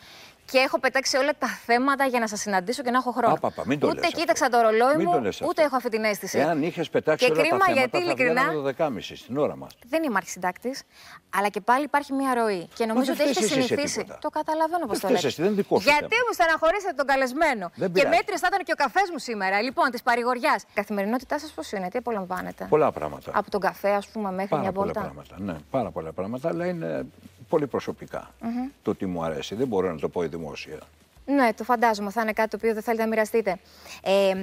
και έχω πετάξει όλα τα θέματα για να σας συναντήσω και να έχω χρόνο. Α, μην το ούτε κοίταξα το ρολόι μου, ούτε έχω αυτή την αίσθηση. Εάν είχες πετάξει και όλα κρίμα τα θέματα, γιατί ειλικρινά. Θα το 12.30 στην ώρα μας. Δεν είμαι αρχισυντάκτη, αλλά και πάλι υπάρχει μια ροή. Και νομίζω ότι έχετε συνηθίσει. Το καταλαβαίνω πώς το λέτε. Γιατί μου στεναχωρήσατε τον καλεσμένο. Και μέτριος θα ήταν και ο καφές μου σήμερα. Λοιπόν, της παρηγοριάς. Η καθημερινότητά σας πώς είναι, τι απολαμβάνετε; Πολλά πράγματα. Από τον καφέ, ας πούμε, μέχρι πάρα μια πολλά βόλτα; Πράγματα, ναι, πάρα πολλά πράγματα, αλλά είναι πολύ προσωπικά το τι μου αρέσει. Δεν μπορώ να το πω δημόσια. Ναι, το φαντάζομαι. Θα είναι κάτι το οποίο δεν θέλετε να μοιραστείτε. Ε,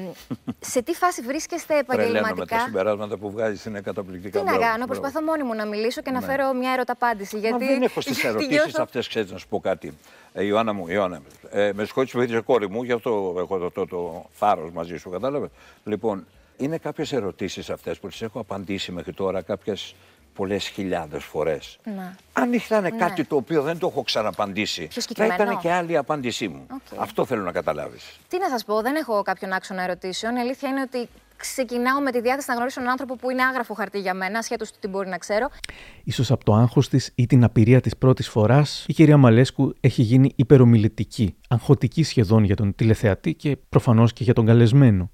σε τι φάση βρίσκεστε επαγγελματικά. με τα συμπεράσματα που βγάζεις είναι καταπληκτικά. Τι να κάνω, προσπαθώ μόνη μου να μιλήσω και να ναι. φέρω μια ερωταπάντηση. Γιατί... Μα δεν έχω στις ερωτήσεις αυτές, ξέρεις να σου πω κάτι. Ε, Ιωάννα μου, Ιωάννα, ε, με συγχωρείτε που είσαι κόρη μου, γι' αυτό έχω το, το, το θάρρο μαζί σου, κατάλαβες. Λοιπόν, είναι κάποιες ερωτήσεις αυτές που τις έχω απαντήσει μέχρι τώρα, κάποιες πολλές χιλιάδες φορές. Αν ήταν ναι. κάτι το οποίο δεν το έχω ξαναπαντήσει, θα ήταν και άλλη απάντησή μου. Αυτό θέλω να καταλάβεις. Τι να σας πω, δεν έχω κάποιον άξονα ερωτήσεων. Η αλήθεια είναι ότι ξεκινάω με τη διάθεση να γνωρίσω έναν άνθρωπο που είναι άγραφο χαρτί για μένα, ασχέτως του τι μπορεί να ξέρω. σω από το άγχος της ή την απειρία της πρώτης φοράς, η κυρία Μαλέσκου έχει γίνει υπερομιλητική, αγχωτική σχεδόν για τον τηλεθεατή και προφανώς και για τον καλεσμένο.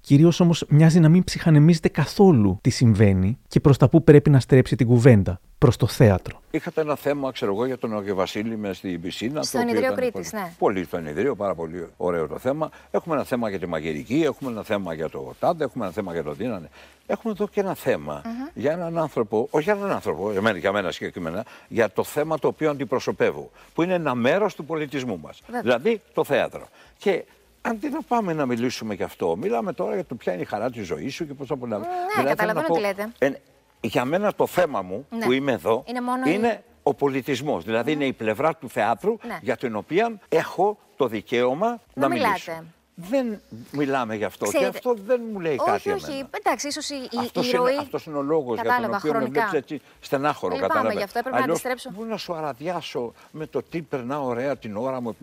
Κυρίως όμως μοιάζει να μην ψυχανεμίζεται καθόλου τι συμβαίνει και προς τα που πρέπει να στρέψει την κουβέντα. Προς το θέατρο. Είχατε ένα θέμα, ξέρω εγώ, για τον Άγιο Βασίλη με στην πισίνα. Στον Ιδρύο Κρήτης, ναι. Πολύ στο Ιδρύο, πάρα πολύ ωραίο το θέμα. Έχουμε ένα θέμα για τη μαγειρική, έχουμε ένα θέμα για το τάδε, έχουμε ένα θέμα για το δίνανε. Έχουμε εδώ και ένα θέμα mm-hmm. για έναν άνθρωπο, όχι για έναν άνθρωπο, για μένα, για μένα συγκεκριμένα, για το θέμα το οποίο αντιπροσωπεύω, που είναι ένα μέρος του πολιτισμού μας. Δηλαδή το θέατρο. Και Αντί να πάμε να μιλήσουμε γι' αυτό, μιλάμε τώρα για το ποια είναι η χαρά της ζωής σου και πώς θα απολαύσει. Ναι, καταλαβαίνω τι λέτε. Ε, για μένα το θέμα μου ναι. που είμαι εδώ είναι, είναι ο πολιτισμός. Δηλαδή είναι η πλευρά του θεάτρου ναι. για την οποία έχω το δικαίωμα να, να μιλήσω δεν μιλάμε γι' αυτό. Ξέρετε, και αυτό δεν μου λέει όχι, κάτι. Όχι, όχι. Εντάξει, ίσως η, αυτός η ροή. Είναι, αυτός είναι ο λόγος για τον οποίο χρονικά. με βλέπει έτσι στενάχωρο. Δεν λυπάμαι γι' αυτό, έπρεπε Αλλιώς, να αντιστρέψω. Μπορεί να σου αραδιάσω με το τι περνά ωραία την ώρα μου.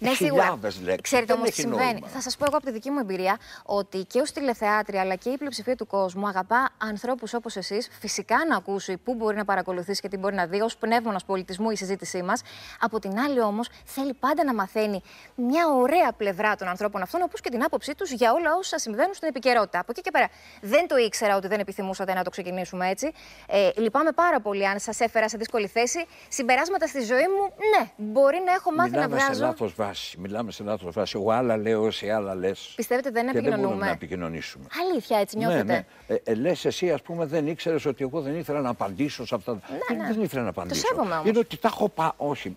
Ναι, σίγουρα. Ξέρετε όμως τι συμβαίνει. Θα σας πω εγώ από τη δική μου εμπειρία ότι και ως τηλεθεάτρια αλλά και η πλειοψηφία του κόσμου αγαπά ανθρώπους όπως εσείς φυσικά να ακούσει πού μπορεί να παρακολουθήσει και τι μπορεί να δει ως πνεύμονας πολιτισμού η συζήτησή μας. Από την άλλη όμως θέλει πάντα να μαθαίνει μια ωραία πλευρά των ανθρώπων αυτών όπως και την άποψή τους για όλα όσα συμβαίνουν στην επικαιρότητα. Από εκεί και πέρα δεν το ήξερα ότι δεν επιθυμούσατε να το ξεκινήσουμε έτσι. Ε, λυπάμαι πάρα πολύ αν σας έφερα σε δύσκολη θέση. Συμπεράσματα στη ζωή μου, ναι, μπορεί να έχω μάθει Μιλάμε να βγάζω. Σε λάθος βάση. Μιλάμε σε λάθος βάση. Εγώ άλλα λέω, εσύ άλλα λες. Πιστεύετε δεν επικοινωνούμε. Δεν μπορούμε να επικοινωνήσουμε. Αλήθεια, έτσι νιώθετε; Ναι, ναι. Ε, ε, λες εσύ, ας πούμε, δεν ήξερες ότι εγώ δεν ήθελα να απαντήσω σε αυτά. Ναι, ναι. Δεν ήθελα να απαντήσω. Το σέβομαι Είναι ότι τα έχω πάει. Όχι.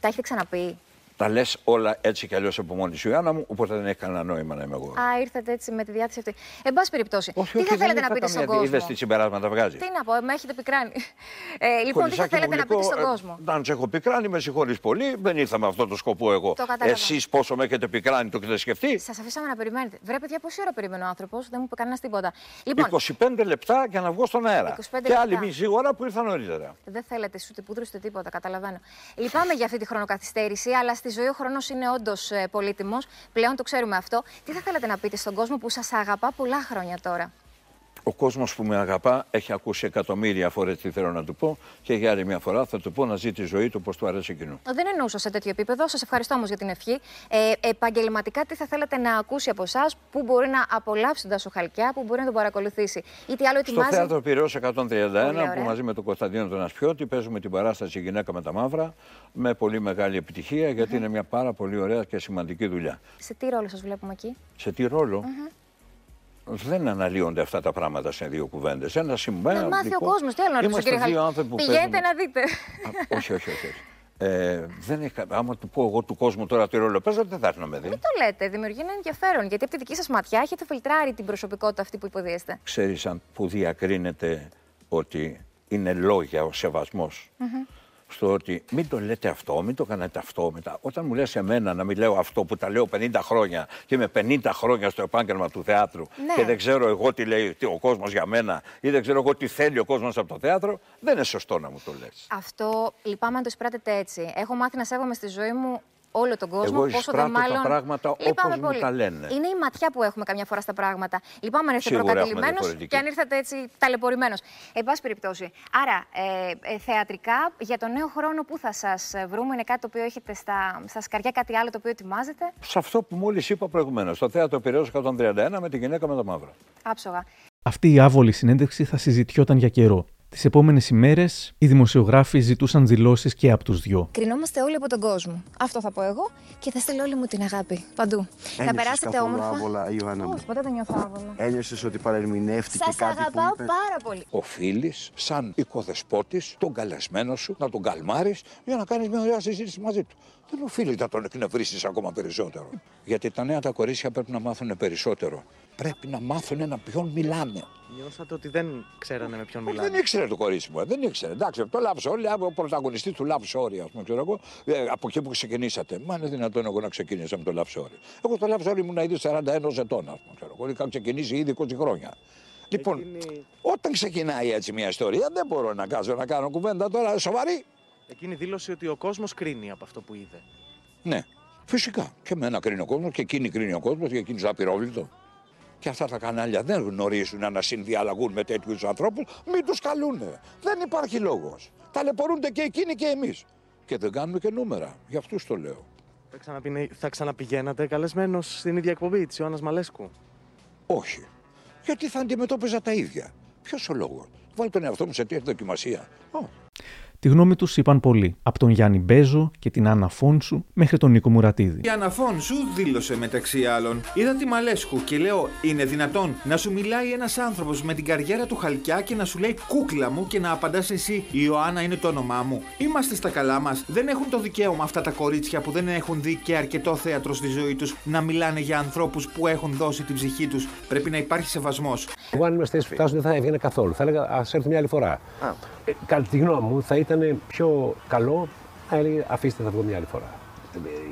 Τα έχετε ξαναπεί; Τα λες όλα έτσι κι αλλιώς από μόνη σου, Ιωάννα μου, οπότε δεν έχει κανένα νόημα να είμαι εγώ. Α, ήρθατε έτσι με τη διάθεση αυτή. Εν πάση περιπτώσει, όχι, τι θα θέλετε να πείτε στον κόσμο. Είδες τι συμπεράσματα βγάζει. Τι να πω, με έχετε πικράνει. Ε, λοιπόν, τι θα θέλετε να πείτε στον κόσμο; Αν σε έχω πικράνει, με συγχωρείς πολύ. Δεν ήρθα με αυτό το σκοπό εγώ. Εσείς πόσο με έχετε πικράνει, το έχετε σκεφτεί; Σας αφήσαμε να περιμένετε. Βρε, παιδιά, πόση ώρα περιμένω ο άνθρωπος, δεν μου είπε κανένας τίποτα. Λοιπόν, 25 λεπτά για να βγω στον αέρα. Και άλλη μισή ώρα που ήρθα νωρίτερα. Δεν θέλετε ούτε πούδρου ούτε τίποτα, καταλαβαίνω. Λυπάμαι για αυτή τη χρονοκαθυστέρηση, αλλά στη ζωή ο χρόνος είναι όντως ε, πολύτιμος. Πλέον το ξέρουμε αυτό. Τι θα θέλατε να πείτε στον κόσμο που σας αγαπά πολλά χρόνια τώρα; Ο κόσμος που με αγαπά έχει ακούσει εκατομμύρια φορές τι θέλω να του πω και για άλλη μια φορά θα του πω να ζει τη ζωή του όπως του αρέσει εκείνου. Δεν εννοούσα σε τέτοιο επίπεδο. Σας ευχαριστώ όμως για την ευχή. Ε, επαγγελματικά, τι θα θέλετε να ακούσει από εσάς, πού μπορεί να απολαύσει τον Τάσο Χαλκιά, πού μπορεί να τον παρακολουθήσει; Ή τι άλλο ετοιμάζει; Στο θέατρο Πυραιός 131, που μαζί με τον Κωνσταντίνο τον Ασπιώτη παίζουμε την παράσταση Γυναίκα με τα Μαύρα με πολύ μεγάλη επιτυχία, γιατί είναι μια πάρα πολύ ωραία και σημαντική δουλειά. Σε τι ρόλο σας βλέπουμε εκεί, Σε τι ρόλο; Δεν αναλύονται αυτά τα πράγματα σε δύο κουβέντες. Ένα σημείο. Να μάθει ο κόσμος. Τι άλλο να ρωτήσω, κύριε Πηγαίνετε να δείτε. όχι, όχι, όχι. Ε, δεν έχει, άμα του πω εγώ του κόσμου τώρα τι ρόλο παίζω, δεν θα έρθει να με δει. Μην το λέτε, δημιουργεί ένα ενδιαφέρον. Γιατί από τη δική σας ματιά έχετε φιλτράρει την προσωπικότητα αυτή που υποδίεστε. Ξέρεις αν που διακρίνεται ότι είναι λόγια ο σεβασμός στο ότι μην το λέτε αυτό, μην το κάνετε αυτό. Μετά. Όταν μου λες εμένα να μην λέω αυτό που τα λέω 50 χρόνια και είμαι 50 χρόνια στο επάγγελμα του θεάτρου ναι. και δεν ξέρω εγώ τι λέει ο κόσμος για μένα ή δεν ξέρω εγώ τι θέλει ο κόσμος από το θέατρο, δεν είναι σωστό να μου το λες. Αυτό λυπάμαι αν το εισπράτετε έτσι. Έχω μάθει να σέβομαι στη ζωή μου όλο τον κόσμο. Εγώ πόσο δεν μάλλον. τα πράγματα όπως μου τα λένε. Είναι η ματιά που έχουμε καμιά φορά στα πράγματα. Λυπάμαι αν ήρθατε προκατηλημένος και αν ήρθατε έτσι ταλαιπωρημένος. Εν πάση περιπτώσει. Άρα, ε, ε, θεατρικά για τον νέο χρόνο που θα σας βρούμε, είναι κάτι το οποίο έχετε στα, στα σκαριά, κάτι άλλο το οποίο ετοιμάζετε; Σε αυτό που μόλις είπα προηγουμένως. Στο θέατρο Πυραιός 131 με τη γυναίκα με τα μαύρα. Άψογα. Αυτή η άβολη συνέντευξη θα συζητιόταν για καιρό. Τις επόμενες ημέρες, οι δημοσιογράφοι ζητούσαν δηλώσεις και από τους δυο. Κρινόμαστε όλοι από τον κόσμο. Αυτό θα πω εγώ και θα στείλω όλη μου την αγάπη. Παντού. Ένιωσες θα περάσετε όμορφα; άβολα, Ιωάννα Όχι, ποτέ δεν νιώθω άβολα. Ένιωσες ότι παρερμηνεύτηκε Σας κάτι αγαπάω που είπες; πάρα πολύ. Οφείλεις, σαν οικοδεσπότης, τον καλεσμένο σου να τον καλμάρεις για να κάνεις μια ωραία συζήτηση μαζί του. δεν οφείλει να τον εκνευρίσει ακόμα περισσότερο. Γιατί τα νέα τα κορίτσια πρέπει να μάθουν περισσότερο. Πρέπει να μάθουν να ποιον μιλάνε. Νιώσατε ότι δεν ξέρανε με ποιον μιλάνε. Δεν ήξερε το κορίτσι μου, δεν ήξερε. Εντάξει, το Love Story, ο πρωταγωνιστής του Love Story, ας πούμε, ξέρω εγώ, ε, από εκεί που ξεκινήσατε. Μα είναι δυνατόν εγώ να ξεκινήσω με το Love Story. Εγώ το Love Story ήμουν ήδη 41 ετών, ας πούμε, ξέρω εγώ. Είχα ξεκινήσει ήδη 20 χρόνια. Λοιπόν, Εκείνη... όταν ξεκινάει έτσι μια ιστορία, δεν μπορώ να κάτσω να κάνω κουβέντα τώρα σοβαρή. Εκείνη δήλωσε ότι ο κόσμος κρίνει από αυτό που είδε. Ναι, φυσικά. Και εμένα κρίνει ο κόσμος και εκείνη κρίνει ο κόσμος και εκείνη απειρόβλητο. Και αυτά τα κανάλια δεν γνωρίζουν να συνδιαλλαγούν με τέτοιους ανθρώπους, μην τους καλούν. Δεν υπάρχει λόγος. Ταλαιπωρούνται και εκείνοι και εμείς. Και δεν κάνουμε και νούμερα. Γι' αυτούς το λέω. Θα, θα ξαναπηγαίνατε καλεσμένος στην ίδια εκπομπή της Ιωάννας Μαλέσκου; Όχι. Γιατί θα αντιμετώπιζα τα ίδια. Ποιος ο λόγος; Βάλει τον εαυτό μου σε τέτοια δοκιμασία. Τη γνώμη τους είπαν πολλοί, από τον Γιάννη Μπέζο και την Άννα Φόνσου μέχρι τον Νίκο Μουρατίδη. Η Άννα Φόνσου δήλωσε μεταξύ άλλων: Είδα τη Μαλέσκου και λέω: Είναι δυνατόν να σου μιλάει ένας άνθρωπος με την καριέρα του χαλκιά και να σου λέει κούκλα μου και να απαντάς εσύ: Η Ιωάννα είναι το όνομά μου. Είμαστε στα καλά μας. Δεν έχουν το δικαίωμα αυτά τα κορίτσια που δεν έχουν δει και αρκετό θέατρο στη ζωή τους να μιλάνε για ανθρώπους που έχουν δώσει την ψυχή τους. Πρέπει να υπάρχει σεβασμός. Εγώ αν είμαστε φτάσουν δεν θα έβγαινε καθόλου. Θα έλεγα: Α έρθει μια άλλη φορά. Ε, κατά τη γνώμη μου θα ήταν πιο καλό να έλεγε αφήστε θα βγω μια άλλη φορά.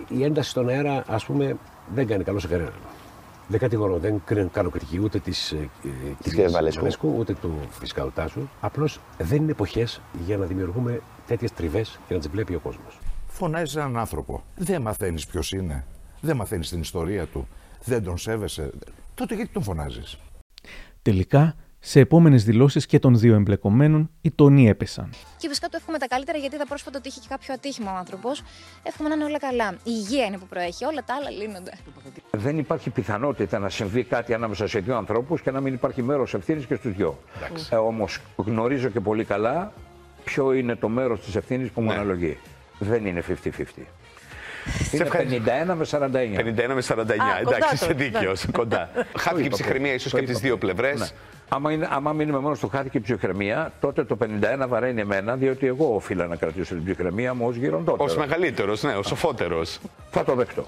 Η ένταση στον αέρα ας πούμε δεν κάνει καλό σε κανέναν. Δεν κατηγορώ, δεν κάνω κριτική ούτε της ε, κυρίας Βαλέσκου, ούτε του φυσικά του Τάσου. Απλώς δεν είναι εποχές για να δημιουργούμε τέτοιες τριβές και να τις βλέπει ο κόσμος. Φωνάζει έναν άνθρωπο. Δεν μαθαίνεις ποιος είναι. Δεν μαθαίνεις την ιστορία του. Δεν τον σέβεσαι. Τότε γιατί τον φωνάζεις; Τελικά σε επόμενες δηλώσεις και των δύο εμπλεκομένων, οι τόνοι έπεσαν. Και φυσικά του εύχομαι τα καλύτερα γιατί είδα πρόσφατα ότι είχε και κάποιο ατύχημα ο άνθρωπος. Εύχομαι να είναι όλα καλά. Η υγεία είναι που προέχει. Όλα τα άλλα λύνονται. Δεν υπάρχει πιθανότητα να συμβεί κάτι ανάμεσα σε δύο ανθρώπους και να μην υπάρχει μέρος ευθύνης και στους δυο. Ε, Όμως γνωρίζω και πολύ καλά ποιο είναι το μέρος της ευθύνης που μου ναι. αναλογεί. Δεν είναι 50-50. Είναι 51 με 49. 51 με 49. Εντάξει, είσαι δίκαιος. Κοντά. Χάθηκε η ψυχραιμία ίσως και από τις δύο πλευρές. Ναι. Άμα, είναι, άμα μείνουμε μόνος στο χάθηκε η ψυχραιμία, τότε το 51 βαραίνει εμένα, διότι εγώ οφείλα να κρατήσω την ψυχραιμία μου ως γυροντότερο. Ω μεγαλύτερος, ναι, ως σοφότερος. Θα το δεχτώ.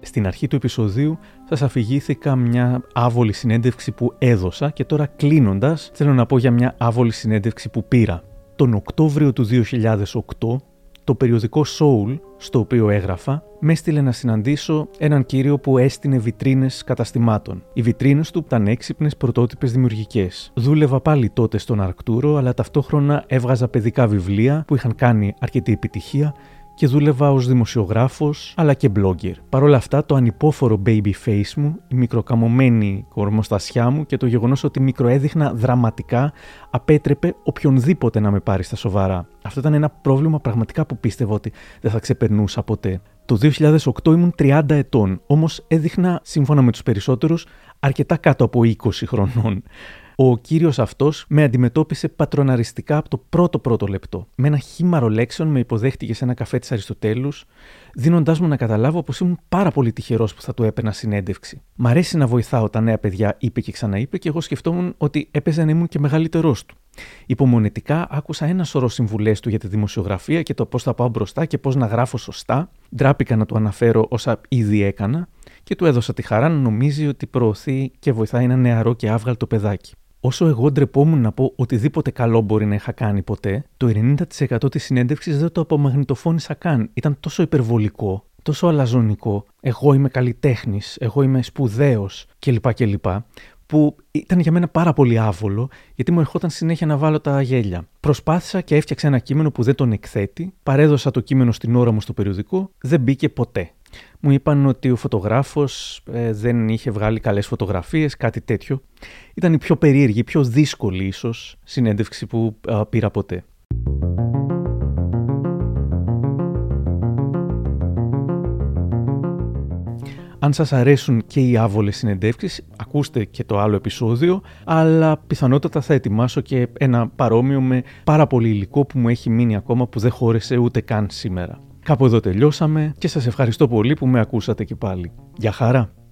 Στην αρχή του επεισοδίου σας αφηγήθηκα μια άβολη συνέντευξη που έδωσα και τώρα κλείνοντας θέλω να πω για μια άβολη συνέντευξη που πήρα. Τον Οκτώβριο του 2008 το περιοδικό Soul, στο οποίο έγραφα, με έστειλε να συναντήσω έναν κύριο που έστεινε βιτρίνες καταστημάτων. Οι βιτρίνες του ήταν έξυπνες πρωτότυπες δημιουργικές. Δούλευα πάλι τότε στον Αρκτούρο, αλλά ταυτόχρονα έβγαζα παιδικά βιβλία που είχαν κάνει αρκετή επιτυχία και δούλευα ως δημοσιογράφος αλλά και blogger. Παρ' όλα αυτά το ανυπόφορο baby face μου, η μικροκαμωμένη κορμοστασιά μου και το γεγονός ότι μικροέδειχνα δραματικά απέτρεπε οποιονδήποτε να με πάρει στα σοβαρά. Αυτό ήταν ένα πρόβλημα πραγματικά που πίστευα ότι δεν θα ξεπερνούσα ποτέ. Το 2008 ήμουν 30 ετών, όμως έδειχνα, σύμφωνα με τους περισσότερους, αρκετά κάτω από 20 χρονών. Ο κύριος αυτός με αντιμετώπισε πατροναριστικά από το πρώτο πρώτο λεπτό. Με ένα χήμαρο λέξεων με υποδέχτηκε σε ένα καφέ της Αριστοτέλους, δίνοντάς μου να καταλάβω πως ήμουν πάρα πολύ τυχερός που θα του έπαιρνα συνέντευξη. Μ' αρέσει να βοηθάω τα νέα παιδιά, είπε και ξαναείπε, και εγώ σκεφτόμουν ότι έπαιζε να ήμουν και μεγαλύτερός του. Υπομονετικά άκουσα ένα σωρό συμβουλές του για τη δημοσιογραφία και το πώς θα πάω μπροστά και πώς να γράφω σωστά. Ντράπηκα να του αναφέρω όσα ήδη έκανα και του έδωσα τη χαρά να νομίζει ότι προωθεί και βοηθάει ένα νεαρό και άβγαλτο παιδάκι. Όσο εγώ ντρεπόμουν να πω οτιδήποτε καλό μπορεί να είχα κάνει ποτέ, το 90% της συνέντευξης δεν το απομαγνητοφώνησα καν. Ήταν τόσο υπερβολικό, τόσο αλαζονικό. Εγώ είμαι καλλιτέχνης, εγώ είμαι σπουδαίος κλπ. κλπ. Που ήταν για μένα πάρα πολύ άβολο, γιατί μου ερχόταν συνέχεια να βάλω τα γέλια. Προσπάθησα και έφτιαξα ένα κείμενο που δεν τον εκθέτει, παρέδωσα το κείμενο στην ώρα μου στο περιοδικό, δεν μπήκε ποτέ μου είπαν ότι ο φωτογράφος ε, δεν είχε βγάλει καλές φωτογραφίες, κάτι τέτοιο. Ήταν η πιο περίεργη, η πιο δύσκολη ίσως συνέντευξη που πήρα ποτέ. Αν σας αρέσουν και οι άβολες συνεντεύξεις, ακούστε και το άλλο επεισόδιο, αλλά πιθανότατα θα ετοιμάσω και ένα παρόμοιο με πάρα πολύ υλικό που μου έχει μείνει ακόμα που δεν χώρεσε ούτε καν σήμερα. Κάπου εδώ τελειώσαμε και σας ευχαριστώ πολύ που με ακούσατε και πάλι. Γεια χαρά!